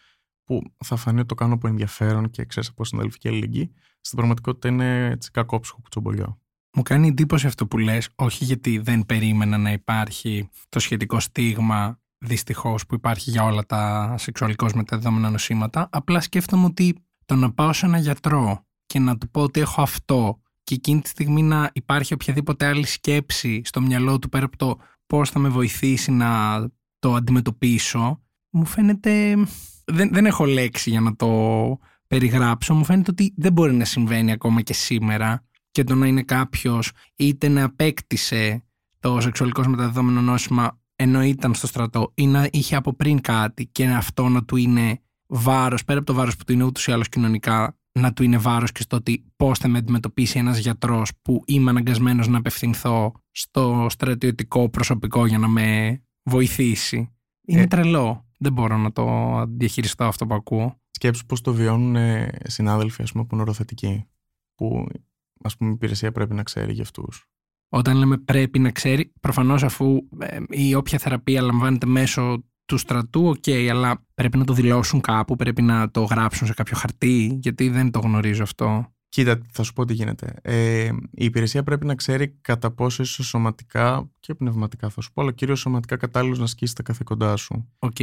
C: που θα φανεί ότι το κάνω από ενδιαφέρον και ξέρεις από συναδελφική αλληλεγγύη στην πραγματικότητα είναι έτσι κακόψυχο κουτσομπολιό.
A: Μου κάνει εντύπωση αυτό που λες, όχι γιατί δεν περίμενα να υπάρχει το σχετικό στίγμα δυστυχώς που υπάρχει για όλα τα σεξουαλικώς μεταδεδομένα νοσήματα, απλά σκέφτομαι ότι το να πάω σε ένα γιατρό και να του πω ότι έχω αυτό και εκείνη τη στιγμή να υπάρχει οποιαδήποτε άλλη σκέψη στο μυαλό του πέρα από το πώς θα με βοηθήσει να το αντιμετωπίσω, μου φαίνεται... Δεν, δεν έχω λέξη για να το περιγράψω, μου φαίνεται ότι δεν μπορεί να συμβαίνει ακόμα και σήμερα και το να είναι κάποιος είτε να απέκτησε το σεξουαλικό μεταδεδομένο νόσημα ενώ ήταν στο στρατό ή να είχε από πριν κάτι και αυτό να του είναι βάρος, πέρα από το βάρος που του είναι ούτως ή άλλως κοινωνικά, να του είναι βάρος και στο ότι πώς θα με αντιμετωπίσει ένας γιατρός που είμαι αναγκασμένος να απευθυνθώ στο στρατιωτικό προσωπικό για να με βοηθήσει. Είναι
C: Ε.
A: τρελό. Δεν μπορώ να το διαχειριστώ αυτό που ακούω.
C: Σκέψου πώς το βιώνουν ε, συνάδελφοι ας πούμε, που είναι οροθετικοί που ας πούμε η υπηρεσία πρέπει να ξέρει για αυτούς.
A: Όταν λέμε πρέπει να ξέρει, προφανώς αφού ε, η όποια θεραπεία λαμβάνεται μέσω του στρατού, οκ, αλλά πρέπει να το δηλώσουν κάπου, πρέπει να το γράψουν σε κάποιο χαρτί, γιατί δεν το γνωρίζω αυτό.
C: Κοίτα, θα σου πω τι γίνεται. Ε, η υπηρεσία πρέπει να ξέρει κατά πόσο είσαι σωματικά και πνευματικά, θα σου πω, αλλά κυρίως σωματικά κατάλληλος να ασκήσει τα καθήκοντά σου.
A: Οκ.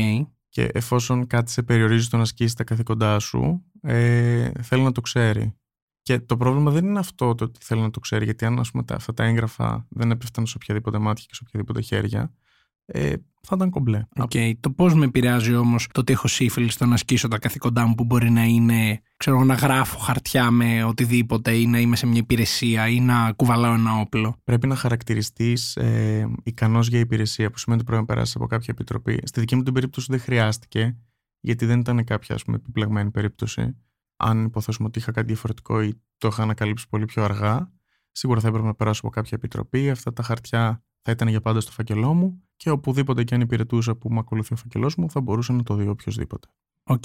C: Και εφόσον κάτι σε περιορίζει στο να ασκήσεις τα καθήκοντά σου, ε, θέλει να το ξέρει. Και το πρόβλημα δεν είναι αυτό το ότι θέλει να το ξέρει, γιατί αν ας πούμε, τα, αυτά τα έγγραφα δεν έπεφταν σε οποιαδήποτε μάτια και σε οποιαδήποτε χέρια, ε, θα ήταν κομπλέ.
A: Οκ. Το πώς με επηρεάζει όμως το ότι έχω σύφιλη στο να ασκήσω τα καθήκοντά μου που μπορεί να είναι, ξέρω εγώ, να γράφω χαρτιά με οτιδήποτε ή να είμαι σε μια υπηρεσία ή να κουβαλάω ένα όπλο.
C: Πρέπει να χαρακτηριστείς ε, ικανός για υπηρεσία, που σημαίνει ότι πρέπει να περάσεις από κάποια επιτροπή. Στη δική μου την περίπτωση δεν χρειάστηκε, γιατί δεν ήταν κάποια ας πούμε, επιπλεγμένη περίπτωση. Αν υποθέσουμε ότι είχα κάτι διαφορετικό ή το είχα ανακαλύψει πολύ πιο αργά, σίγουρα θα έπρεπε να περάσω από κάποια επιτροπή. Αυτά τα χαρτιά θα ήταν για πάντα στο φάκελό μου και οπουδήποτε και αν υπηρετούσα που με ακολουθεί ο φάκελός μου, θα μπορούσε να το δει οποιοσδήποτε.
A: Οκ.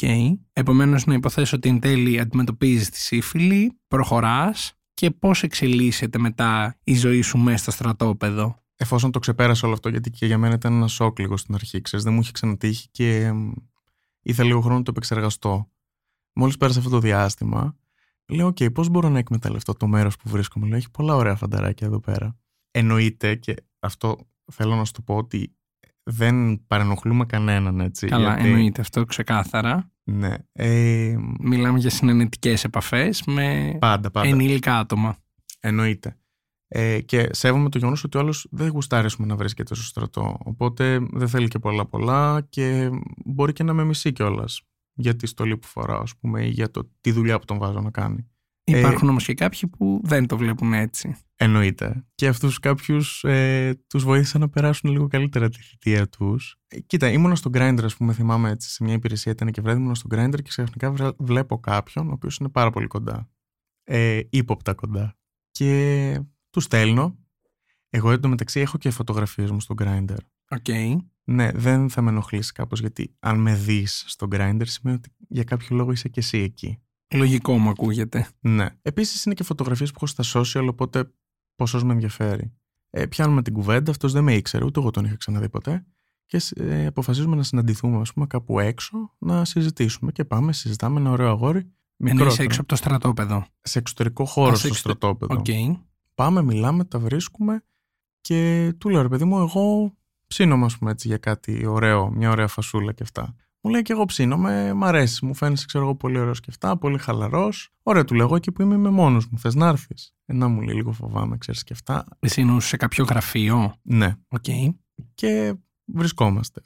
A: Επομένως, να υποθέσω ότι εν τέλει αντιμετωπίζεις τη σύφιλη, προχωράς και πώς εξελίσσεται μετά η ζωή σου μέσα στο στρατόπεδο;
C: Εφόσον το ξεπέρασα όλο αυτό, γιατί και για μένα ήταν ένα σοκ λίγο στην αρχή, ξέρεις, δεν μου είχε ξανατύχει και εμ, ήθελα λίγο χρόνο να το επεξεργαστώ. Μόλις πέρασε αυτό το διάστημα, λέω: Οκ, πώς μπορώ να εκμεταλλευτώ το μέρος που βρίσκομαι; Λέω: Έχει πολλά ωραία φανταράκια εδώ πέρα. Εννοείται και αυτό θέλω να σου το πω ότι δεν παρενοχλούμε κανέναν έτσι.
A: Καλά,
C: γιατί-
A: εννοείται αυτό ξεκάθαρα.
C: Ναι. Ε,
A: Μιλάμε για συναινετικές επαφές με
C: πάντα, πάντα.
A: ενήλικα άτομα.
C: Εννοείται. Ε, και σέβομαι το γεγονός ότι ο άλλος δεν γουστάρει ας πούμε, να βρίσκεται στο στρατό. Οπότε δεν θέλει και πολλά πολλά και μπορεί και να με μισεί κιόλας για τη στολή που φοράω, ας πούμε, ή για το, τη δουλειά που τον βάζω να κάνει. Ε,
A: Υπάρχουν όμως και κάποιοι που δεν το βλέπουν έτσι.
C: Εννοείται. Και αυτούς κάποιους ε, τους βοήθησα να περάσουν λίγο καλύτερα τη θητεία τους. Ε, κοίτα, ήμουνα στο Grindr, ας πούμε, θυμάμαι έτσι, σε μια υπηρεσία ήταν και βράδυ, ήμουνα στο Grindr και ξαφνικά βρε- βλέπω κάποιον, ο οποίος είναι πάρα πολύ κοντά. Ε, ύποπτα κοντά. Και του στέλνω. Εγώ εντωμεταξύ έχω και φωτογραφίες μου στο Grindr.
A: OK.
C: Ναι, δεν θα με ενοχλήσει κάπως γιατί αν με δεις στο Grindr σημαίνει ότι για κάποιο λόγο είσαι και εσύ εκεί.
A: Λογικό μου ακούγεται.
C: Ναι. Επίσης είναι και φωτογραφίες που έχω στα social, οπότε πόσο με ενδιαφέρει. Ε, πιάνουμε την κουβέντα, αυτός δεν με ήξερε, ούτε εγώ τον είχα ξαναδεί ποτέ. Και ε, αποφασίζουμε να συναντηθούμε, ας πούμε, κάπου έξω, να συζητήσουμε. Και πάμε, συζητάμε ένα ωραίο αγόρι.
A: Ενώ
C: Μικρότερο,
A: είσαι έξω από το στρατόπεδο.
C: σε εξωτερικό χώρο
A: Α, σε
C: στο
A: εξωτε-
C: στρατόπεδο.
A: Οκ.
C: Πάμε, μιλάμε, τα βρίσκουμε και του λέω ρε παιδί μου, εγώ ψήνομαι, ας πούμε, έτσι για κάτι ωραίο, μια ωραία φασούλα και αυτά. Μου λέει και εγώ ψήνομαι, μ' αρέσει, μου φαίνεσαι, ξέρω εγώ, πολύ ωραίος και αυτά, πολύ χαλαρός. Ωραία, του λέω εγώ εκεί που είμαι, είμαι μόνος μου. Θες να έρθεις. Ε, να μου λέει, λίγο φοβάμαι, ξέρεις και αυτά.
A: Εσύ εννοούσες σε κάποιο γραφείο;
C: Ναι.
A: Οκ.
C: Και βρισκόμαστε.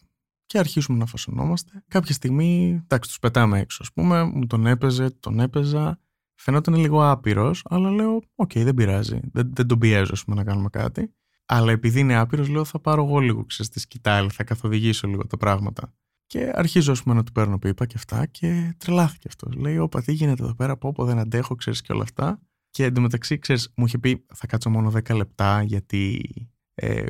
C: Και αρχίζουμε να φασωνόμαστε. Κάποια στιγμή, εντάξει, τους πετάμε έξω, ας πούμε, μου τον έπαιζε, τον έπαιζα. Φαινόταν λίγο άπειρος, αλλά λέω: Οκ, δεν πειράζει. Δεν, δεν τον πιέζω, ας πούμε, να κάνουμε κάτι. Αλλά επειδή είναι άπειρος, λέω: Θα πάρω εγώ λίγο, ξέρεις, τη σκυτάλη, θα καθοδηγήσω λίγο τα πράγματα. Και αρχίζω, ας πούμε, να του παίρνω πίπα και αυτά και τρελάθηκε αυτός. Λέει: Όπα, τι γίνεται εδώ πέρα, πω, πω δεν αντέχω, ξέρεις και όλα αυτά. Και εντωμεταξύ, ξέρεις, μου είχε πει: Θα κάτσω μόνο 10 λεπτά γιατί ε,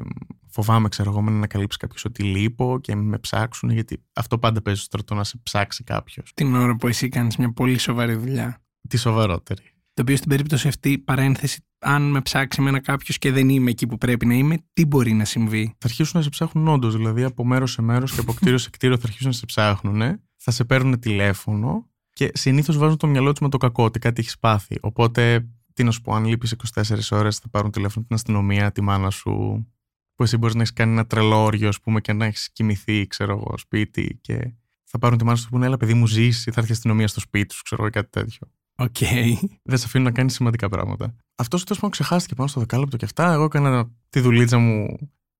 C: φοβάμαι, ξέρω εγώ, να ανακαλύψει κάποιος ότι λείπω και με ψάξουν, γιατί αυτό πάντα παίζει στο στρατό να σε ψάξει κάποιος.
A: Την ώρα που εσύ κάνεις μια πολύ σοβαρή δουλειά.
C: Τη σοβαρότερη.
A: Το οποίο στην περίπτωση αυτή, παρένθεση, αν με ψάξει εμένα κάποιος και δεν είμαι εκεί που πρέπει να είμαι, τι μπορεί να συμβεί;
C: Θα αρχίσουν να σε ψάχνουν όντως. Δηλαδή, από μέρος σε μέρος και από κτίριο σε κτίριο θα αρχίσουν να σε ψάχνουν. Θα σε παίρνουν τηλέφωνο και συνήθως βάζουν το μυαλό τους με το κακό, ότι κάτι έχεις πάθει. Οπότε, τι να σου πω, αν λείπεις 24 ώρες, θα πάρουν τηλέφωνο την αστυνομία, τη μάνα σου, που εσύ μπορείς να έχεις κάνει ένα τρελό όργιο, ας πούμε, και να έχεις κοιμηθεί, ξέρω εγώ, σπίτι. Και θα πάρουν τη μάνα σου που πούνε, Έλα, παιδί μου, ζήσει, θα έρθει η αστυνομία στο σπίτι σου, ξέρω εγώ, κάτι τέτοιο.
A: Οκ.
C: Δεν σε αφήνουν να κάνεις σημαντικά πράγματα. Αυτός τέλος πάντων ξεχάστηκε πάνω στο δεκάλεπτο και αυτά. Εγώ έκανα τη δουλίτσα μου.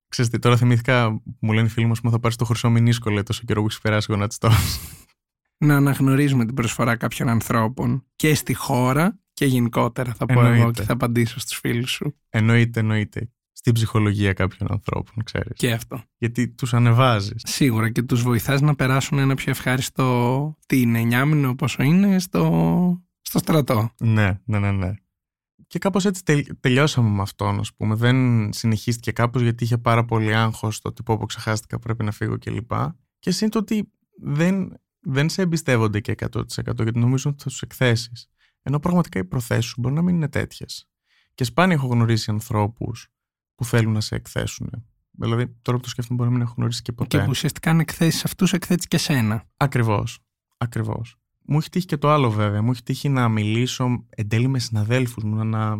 C: Ξέρετε, τώρα θυμήθηκα, μου λένε οι φίλοι μου, θα πάρεις το χρυσό μηνίσκο, λέει τόσο καιρό που έχεις περάσει γονατιστό.
A: Να αναγνωρίζουμε την προσφορά κάποιων ανθρώπων και στη χώρα και γενικότερα, θα πω
C: Εννοείται.
A: εγώ και θα απαντήσω στους φίλους σου.
C: εννοείται, εννοείται. Στην ψυχολογία κάποιων ανθρώπων, ξέρεις.
A: Και αυτό.
C: Γιατί τους ανεβάζεις.
A: Σίγουρα και τους βοηθάς να περάσουν ένα πιο ευχάριστο τι είναι, εννιάμινο πόσο είναι στο, στο στρατό.
C: Ναι, ναι, ναι, ναι. Και κάπως έτσι τελ- τελειώσαμε με αυτό, ας πούμε. Δεν συνεχίστηκε κάπως γιατί είχε πάρα πολύ άγχος το τυπό που ξεχάστηκα, πρέπει να φύγω κλπ. Και συν το ότι δεν, δεν σε εμπιστεύονται και 100% γιατί νομίζουν ότι θα του εκθέσεις. Ενώ πραγματικά οι προθέσεις σου μπορεί να μην είναι τέτοιες. Και σπάνια έχω γνωρίσει ανθρώπους που θέλουν να σε εκθέσουν. Δηλαδή, τώρα που το σκέφτομαι, μπορεί να μην έχω γνωρίσει και ποτέ.
A: Και που ουσιαστικά αν εκθέσεις αυτούς, εκθέτεις και σένα.
C: Ακριβώς. Ακριβώς. Μου έχει τύχει και το άλλο βέβαια. Μου έχει τύχει να μιλήσω εν τέλει με συναδέλφους μου, να.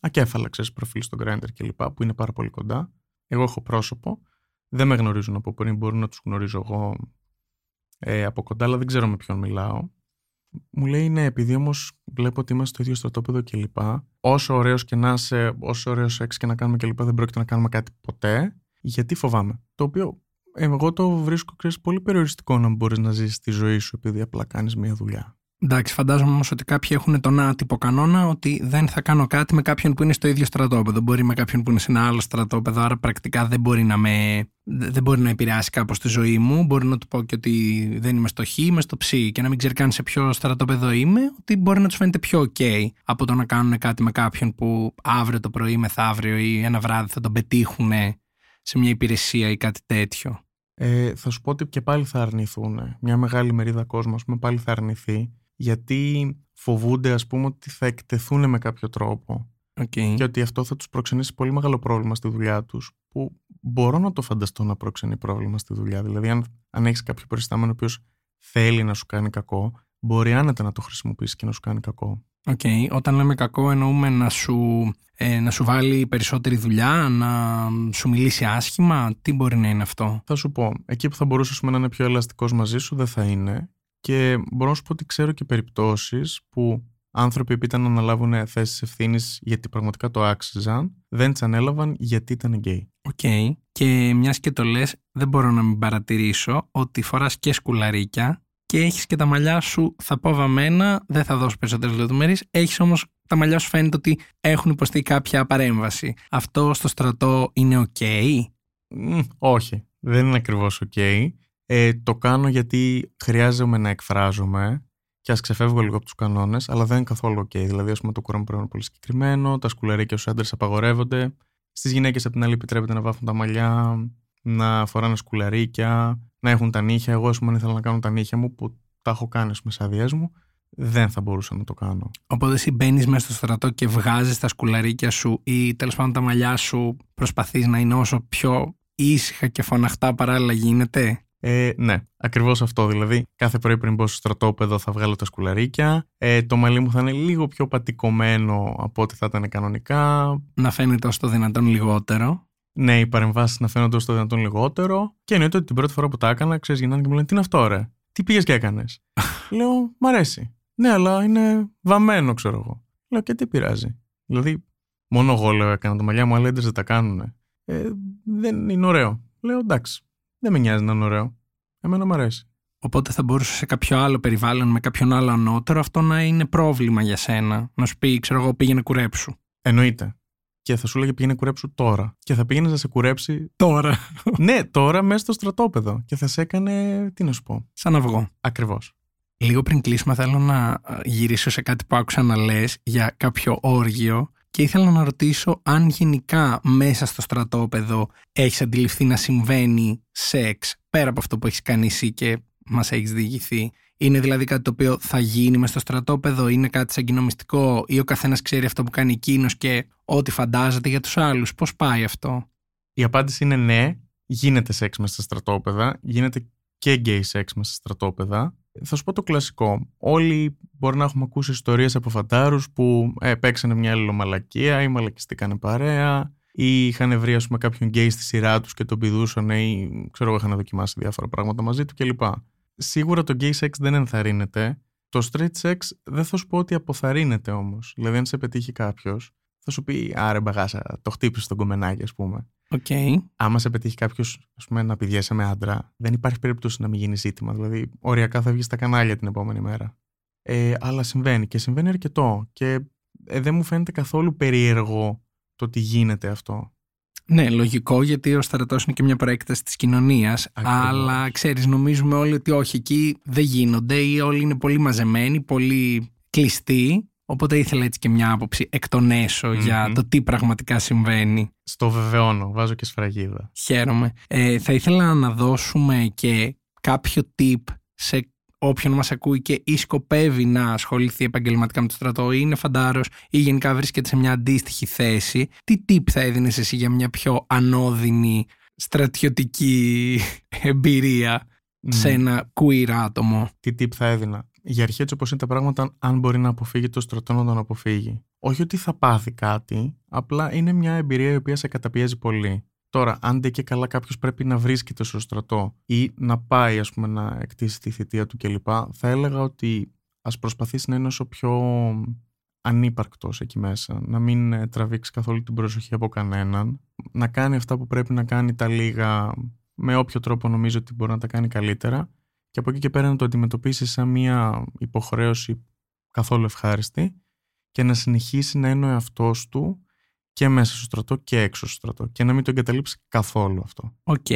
C: ακέφαλα, ξέρεις, προφίλ στο Grindr κλπ. που είναι πάρα πολύ κοντά. Εγώ έχω πρόσωπο. Δεν με γνωρίζουν από πριν. Μπορούν να τους γνωρίζω εγώ ε, από κοντά, αλλά δεν ξέρω με ποιον μιλάω. Μου λέει ναι, επειδή όμως βλέπω ότι είμαστε στο ίδιο στρατόπεδο κλπ. Όσο ωραίος και να είσαι, όσο ωραίος σεξ και να κάνουμε κλπ. Δεν πρόκειται να κάνουμε κάτι ποτέ. Γιατί φοβάμαι. Το οποίο ε, εγώ το βρίσκω ξέρεις, πολύ περιοριστικό να μπορείς να ζήσεις τη ζωή σου επειδή απλά κάνεις μία δουλειά.
A: Εντάξει, φαντάζομαι όμως ότι κάποιοι έχουν τον άτυπο κανόνα ότι δεν θα κάνω κάτι με κάποιον που είναι στο ίδιο στρατόπεδο. Μπορεί με κάποιον που είναι σε ένα άλλο στρατόπεδο, άρα πρακτικά δεν μπορεί να, με, δεν μπορεί να επηρεάσει κάπως τη ζωή μου. Μπορεί να του πω και ότι δεν είμαι στο χ, είμαι στο ψ και να μην ξέρει καν σε ποιο στρατόπεδο είμαι, ότι μπορεί να τους φαίνεται πιο ok από το να κάνουν κάτι με κάποιον που αύριο το πρωί, μεθαύριο ή ένα βράδυ θα τον πετύχουν σε μια υπηρεσία ή κάτι τέτοιο;
C: Ε, θα σου πω ότι και πάλι θα αρνηθούν. Μια μεγάλη μερίδα κόσμου, ας πούμε, πάλι θα αρνηθεί γιατί φοβούνται, ας πούμε, ότι θα εκτεθούν με κάποιο τρόπο
A: Okay.
C: και ότι αυτό θα τους προξενήσει πολύ μεγάλο πρόβλημα στη δουλειά τους που μπορώ να το φανταστώ να προξενεί πρόβλημα στη δουλειά. Δηλαδή, αν, αν έχεις κάποιο προϊστάμενο ο οποίος θέλει να σου κάνει κακό, μπορεί άνετα να το χρησιμοποιήσει και να σου κάνει κακό.
A: Οκ. Όταν λέμε κακό εννοούμε να σου, ε, να σου βάλει περισσότερη δουλειά, να σου μιλήσει άσχημα. Τι μπορεί να είναι αυτό;
C: Θα σου πω, εκεί που θα μπορούσες ας πούμε, να είναι πιο ελαστικός μαζί σου δεν θα είναι και μπορώ να σου πω ότι ξέρω και περιπτώσεις που άνθρωποι που ήταν να αναλάβουν θέσεις ευθύνης γιατί πραγματικά το άξιζαν, δεν τις ανέλαβαν γιατί ήταν γκέι.
A: Οκ. Και μιας και το λες, δεν μπορώ να μην παρατηρήσω ότι φοράς και σκουλαρίκια και έχεις και τα μαλλιά σου, θα πω βαμμένα, δεν θα δώσω περισσότερες λεπτομέρειες, έχεις όμως τα μαλλιά σου φαίνεται ότι έχουν υποστεί κάποια παρέμβαση. Αυτό στο στρατό είναι οκ.
C: Μμ, όχι, δεν είναι ακριβώς ok. Ε, το κάνω γιατί χρειάζομαι να εκφράζομαι και ας ξεφεύγω λίγο από τους κανόνες, αλλά δεν είναι καθόλου ok. Δηλαδή, ας πούμε, το κουρέμα πρέπει να είναι πολύ συγκεκριμένο, τα σκουλαρίκια στους άντρες απαγορεύονται. Στις γυναίκες, απ' την άλλη, επιτρέπεται να βάφουν τα μαλλιά, να φοράνε σκουλαρίκια, να έχουν τα νύχια. Εγώ, ας πούμε, αν ήθελα να κάνω τα νύχια μου, που τα έχω κάνει στις άδειές μου, δεν θα μπορούσα να το κάνω.
A: Οπότε εσύ μπαίνεις μέσα στο στρατό και βγάζεις τα σκουλαρίκια σου ή τέλος πάντων τα μαλλιά σου προσπαθείς να είναι όσο πιο ήσυχα και φωναχτά παράλληλα γίνεται;
C: Ε, ναι, ακριβώς αυτό. Δηλαδή, κάθε πρωί πριν μπω στο στρατόπεδο θα βγάλω τα σκουλαρίκια. Ε, το μαλλί μου θα είναι λίγο πιο πατικωμένο από ό,τι θα ήταν κανονικά.
A: Να φαίνεται όσο το δυνατόν λιγότερο.
C: Ναι, οι παρεμβάσεις να φαίνονται όσο το δυνατόν λιγότερο. Και εννοείται ότι την πρώτη φορά που τα έκανα, ξέρεις, γυρνάνε και μου λένε Τι είναι αυτό, ρε; Τι πήγες και έκανες; Λέω, Μ' αρέσει. Ναι, αλλά είναι βαμμένο, ξέρω εγώ. Λέω, Και τι πειράζει. Δηλαδή, μόνο εγώ λέω έκανα τα μαλλιά μου, άλλοι άντρες δεν τα κάνουν. Ε, δεν είναι ωραίο. Λέω, εντάξει. Δεν με νοιάζει να είναι ωραίο. Εμένα μου αρέσει.
A: Οπότε θα μπορούσε σε κάποιο άλλο περιβάλλον με κάποιον άλλο ανώτερο αυτό να είναι πρόβλημα για σένα. Να σου πει, ξέρω εγώ, πήγαινε κουρέψου.
C: Εννοείται. Και θα σου λέγε πήγαινε κουρέψου τώρα. Και θα πήγαινε να σε κουρέψει.
A: Τώρα.
C: ναι, τώρα μέσα στο στρατόπεδο. Και θα σε έκανε. Τι να σου πω.
A: Σαν αυγό.
C: Ακριβώς.
A: Λίγο πριν κλείσουμε, θέλω να γυρίσω σε κάτι που άκουσα να λες για κάποιο όργιο Και ήθελα να ρωτήσω αν γενικά μέσα στο στρατόπεδο έχεις αντιληφθεί να συμβαίνει σεξ πέρα από αυτό που έχεις κάνει εσύ και μας έχεις διηγηθεί. Είναι δηλαδή κάτι το οποίο θα γίνει μες στο στρατόπεδο, είναι κάτι σαν κοινό μυστικό ή ο καθένας ξέρει αυτό που κάνει εκείνος και ό,τι φαντάζεται για τους άλλους. Πώς πάει αυτό;
C: Η απάντηση είναι ναι, γίνεται σεξ μέσα στα στρατόπεδα, γίνεται και γκέι σεξ μέσα στα στρατόπεδα. Θα σου πω το κλασικό. Όλοι μπορεί να έχουμε ακούσει ιστορίες από φαντάρους που ε, παίξανε μια αλληλομαλακία ή μαλακιστήκανε παρέα ή είχαν βρει ας πούμε, κάποιον γκέι στη σειρά τους και τον πηδούσαν ή ξέρω εγώ είχαν δοκιμάσει διάφορα πράγματα μαζί του κλπ. Σίγουρα το γκέι σεξ δεν ενθαρρύνεται. Το straight sex δεν θα σου πω ότι αποθαρρύνεται όμως. Δηλαδή αν σε πετύχει κάποιος, θα σου πει άρε μπαγάσα, το χτύπησε τον κομμενάκι ας πούμε.
A: Okay.
C: Άμα σε πετύχει κάποιος να πηδιέσαι με άντρα, δεν υπάρχει περίπτωση να μην γίνει ζήτημα. Δηλαδή, οριακά θα βγεις στα κανάλια την επόμενη μέρα. Ε, αλλά συμβαίνει και συμβαίνει αρκετό. Και ε, δεν μου φαίνεται καθόλου περίεργο το ότι γίνεται αυτό.
A: Ναι, λογικό γιατί ο στρατός είναι και μια προέκταση της κοινωνίας. Αλλά ξέρεις, νομίζουμε όλοι ότι όχι, εκεί δεν γίνονται ή όλοι είναι πολύ μαζεμένοι, πολύ κλειστοί Οπότε ήθελα έτσι και μια άποψη εκ των εσω για το τι πραγματικά συμβαίνει.
C: Στο βεβαιώνω, βάζω και σφραγίδα.
A: Χαίρομαι. Ε, θα ήθελα να δώσουμε και κάποιο tip σε όποιον μας ακούει και ή σκοπεύει να ασχοληθεί επαγγελματικά με το στρατό ή είναι φαντάρος ή γενικά βρίσκεται σε μια αντίστοιχη θέση. Τι tip θα έδινες εσύ για μια πιο ανώδυνη στρατιωτική εμπειρία σε ένα queer άτομο;
C: Τι tip θα έδινα; Για αρχή έτσι όπως είναι τα πράγματα, αν μπορεί να αποφύγει το στρατό να τον αποφύγει. Όχι ότι θα πάθει κάτι, απλά είναι μια εμπειρία η οποία σε καταπιέζει πολύ. Τώρα, αν δεν και καλά κάποιος πρέπει να βρίσκεται στο στρατό ή να πάει ας πούμε, να εκτίσει τη θητεία του κλπ., θα έλεγα ότι ας προσπαθήσει να είναι όσο πιο ανύπαρκτος εκεί μέσα, να μην ε, τραβήξει καθόλου την προσοχή από κανέναν, να κάνει αυτά που πρέπει να κάνει τα λίγα με όποιο τρόπο νομίζω ότι μπορεί να τα κάνει καλύτερα και από εκεί και πέρα να το αντιμετωπίσει σαν μια υποχρέωση καθόλου ευχάριστη και να συνεχίσει να είναι ο εαυτός του και μέσα στο στρατό και έξω στο στρατό και να μην το εγκαταλείψει καθόλου αυτό.
A: Οκ,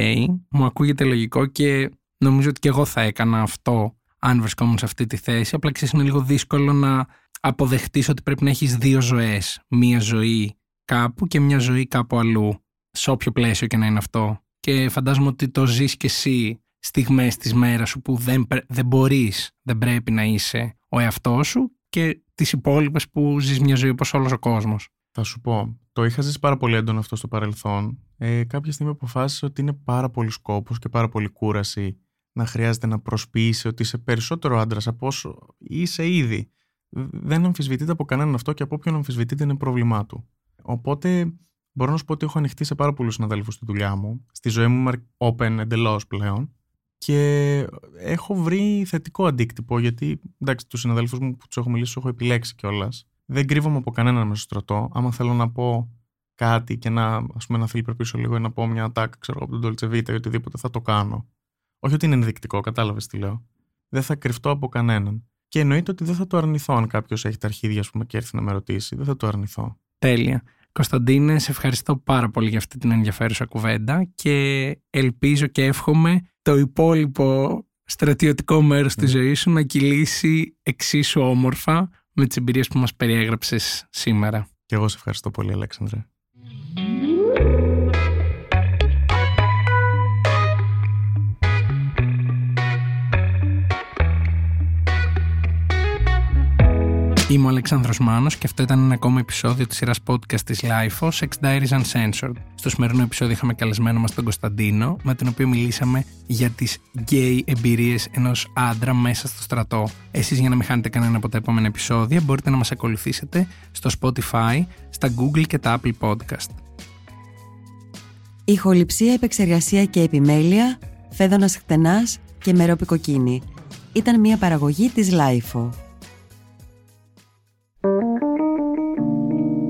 A: μου ακούγεται λογικό και νομίζω ότι και εγώ θα έκανα αυτό αν βρισκόμουν σε αυτή τη θέση. Απλά ξέρεις είναι λίγο δύσκολο να αποδεχτείς ότι πρέπει να έχεις δύο ζωές. Μία ζωή κάπου και μια ζωή κάπου αλλού. Σε όποιο πλαίσιο και να είναι αυτό. Και φαντάζομαι ότι το ζεις και εσύ στιγμές της μέρας σου που δεν, δεν μπορείς, δεν πρέπει να είσαι ο εαυτός σου και τις υπόλοιπες που ζεις μια ζωή όπως όλος ο κόσμος.
C: Θα σου πω, το είχα ζήσει πάρα πολύ έντονο αυτό στο παρελθόν. Ε, κάποια στιγμή αποφάσισα ότι είναι πάρα πολύ σκόπος και πάρα πολύ κούραση να χρειάζεται να προσποιήσει ότι είσαι περισσότερο άντρας από όσο είσαι ήδη. Δεν αμφισβητείται από κανέναν αυτό και από όποιον αμφισβητείται είναι πρόβλημά του. Οπότε μπορώ να σου πω ότι έχω ανοιχτεί σε πάρα πολλούς συναδέλφους στη δουλειά μου. Στη ζωή μου είμαι open εντελώς πλέον και έχω βρει θετικό αντίκτυπο γιατί εντάξει, τους συναδέλφους μου που τους έχω μιλήσει, τους έχω επιλέξει κιόλας. Δεν κρύβομαι από κανέναν μέσα στο στρατό. Άμα θέλω να πω κάτι και να, ας πούμε, να πίσω λίγο ή να πω μια ατάκα, ξέρω από τον Dolce Vita ή οτιδήποτε, θα το κάνω. Όχι ότι είναι ενδεικτικό, κατάλαβες τι λέω. Δεν θα κρυφτώ από κανέναν. Και εννοείται ότι δεν θα το αρνηθώ αν κάποιος έχει τα αρχίδια πούμε, και έρθει να με ρωτήσει. Δεν θα το αρνηθώ.
A: Τέλεια. Κωνσταντίνε, σε ευχαριστώ πάρα πολύ για αυτή την ενδιαφέρουσα κουβέντα και ελπίζω και εύχομαι το υπόλοιπο στρατιωτικό μέρος της ναι. ζωής σου να κυλήσει εξίσου όμορφα με τις εμπειρίες που μας περιέγραψες σήμερα.
C: Και εγώ σε ευχαριστώ πολύ Αλέξανδρε.
A: Είμαι ο Αλεξάνδρος Μάνος και αυτό ήταν ένα ακόμα επεισόδιο της σειράς podcast της LIFO, Sex Diaries Uncensored. Στο σημερινό επεισόδιο είχαμε καλεσμένο μας τον Κωνσταντίνο, με τον οποίο μιλήσαμε για τις gay εμπειρίες ενός άντρα μέσα στο στρατό. Εσείς για να μην χάνετε κανένα από τα επόμενα επεισόδια μπορείτε να μας ακολουθήσετε στο Spotify, στα Google και τα Apple Podcast.
D: Ηχοληψία, επεξεργασία και επιμέλεια, Φαίδωνας Χτενάς και Μερόπη Κοκκίνη. Ήταν μια παραγωγή της LIFO.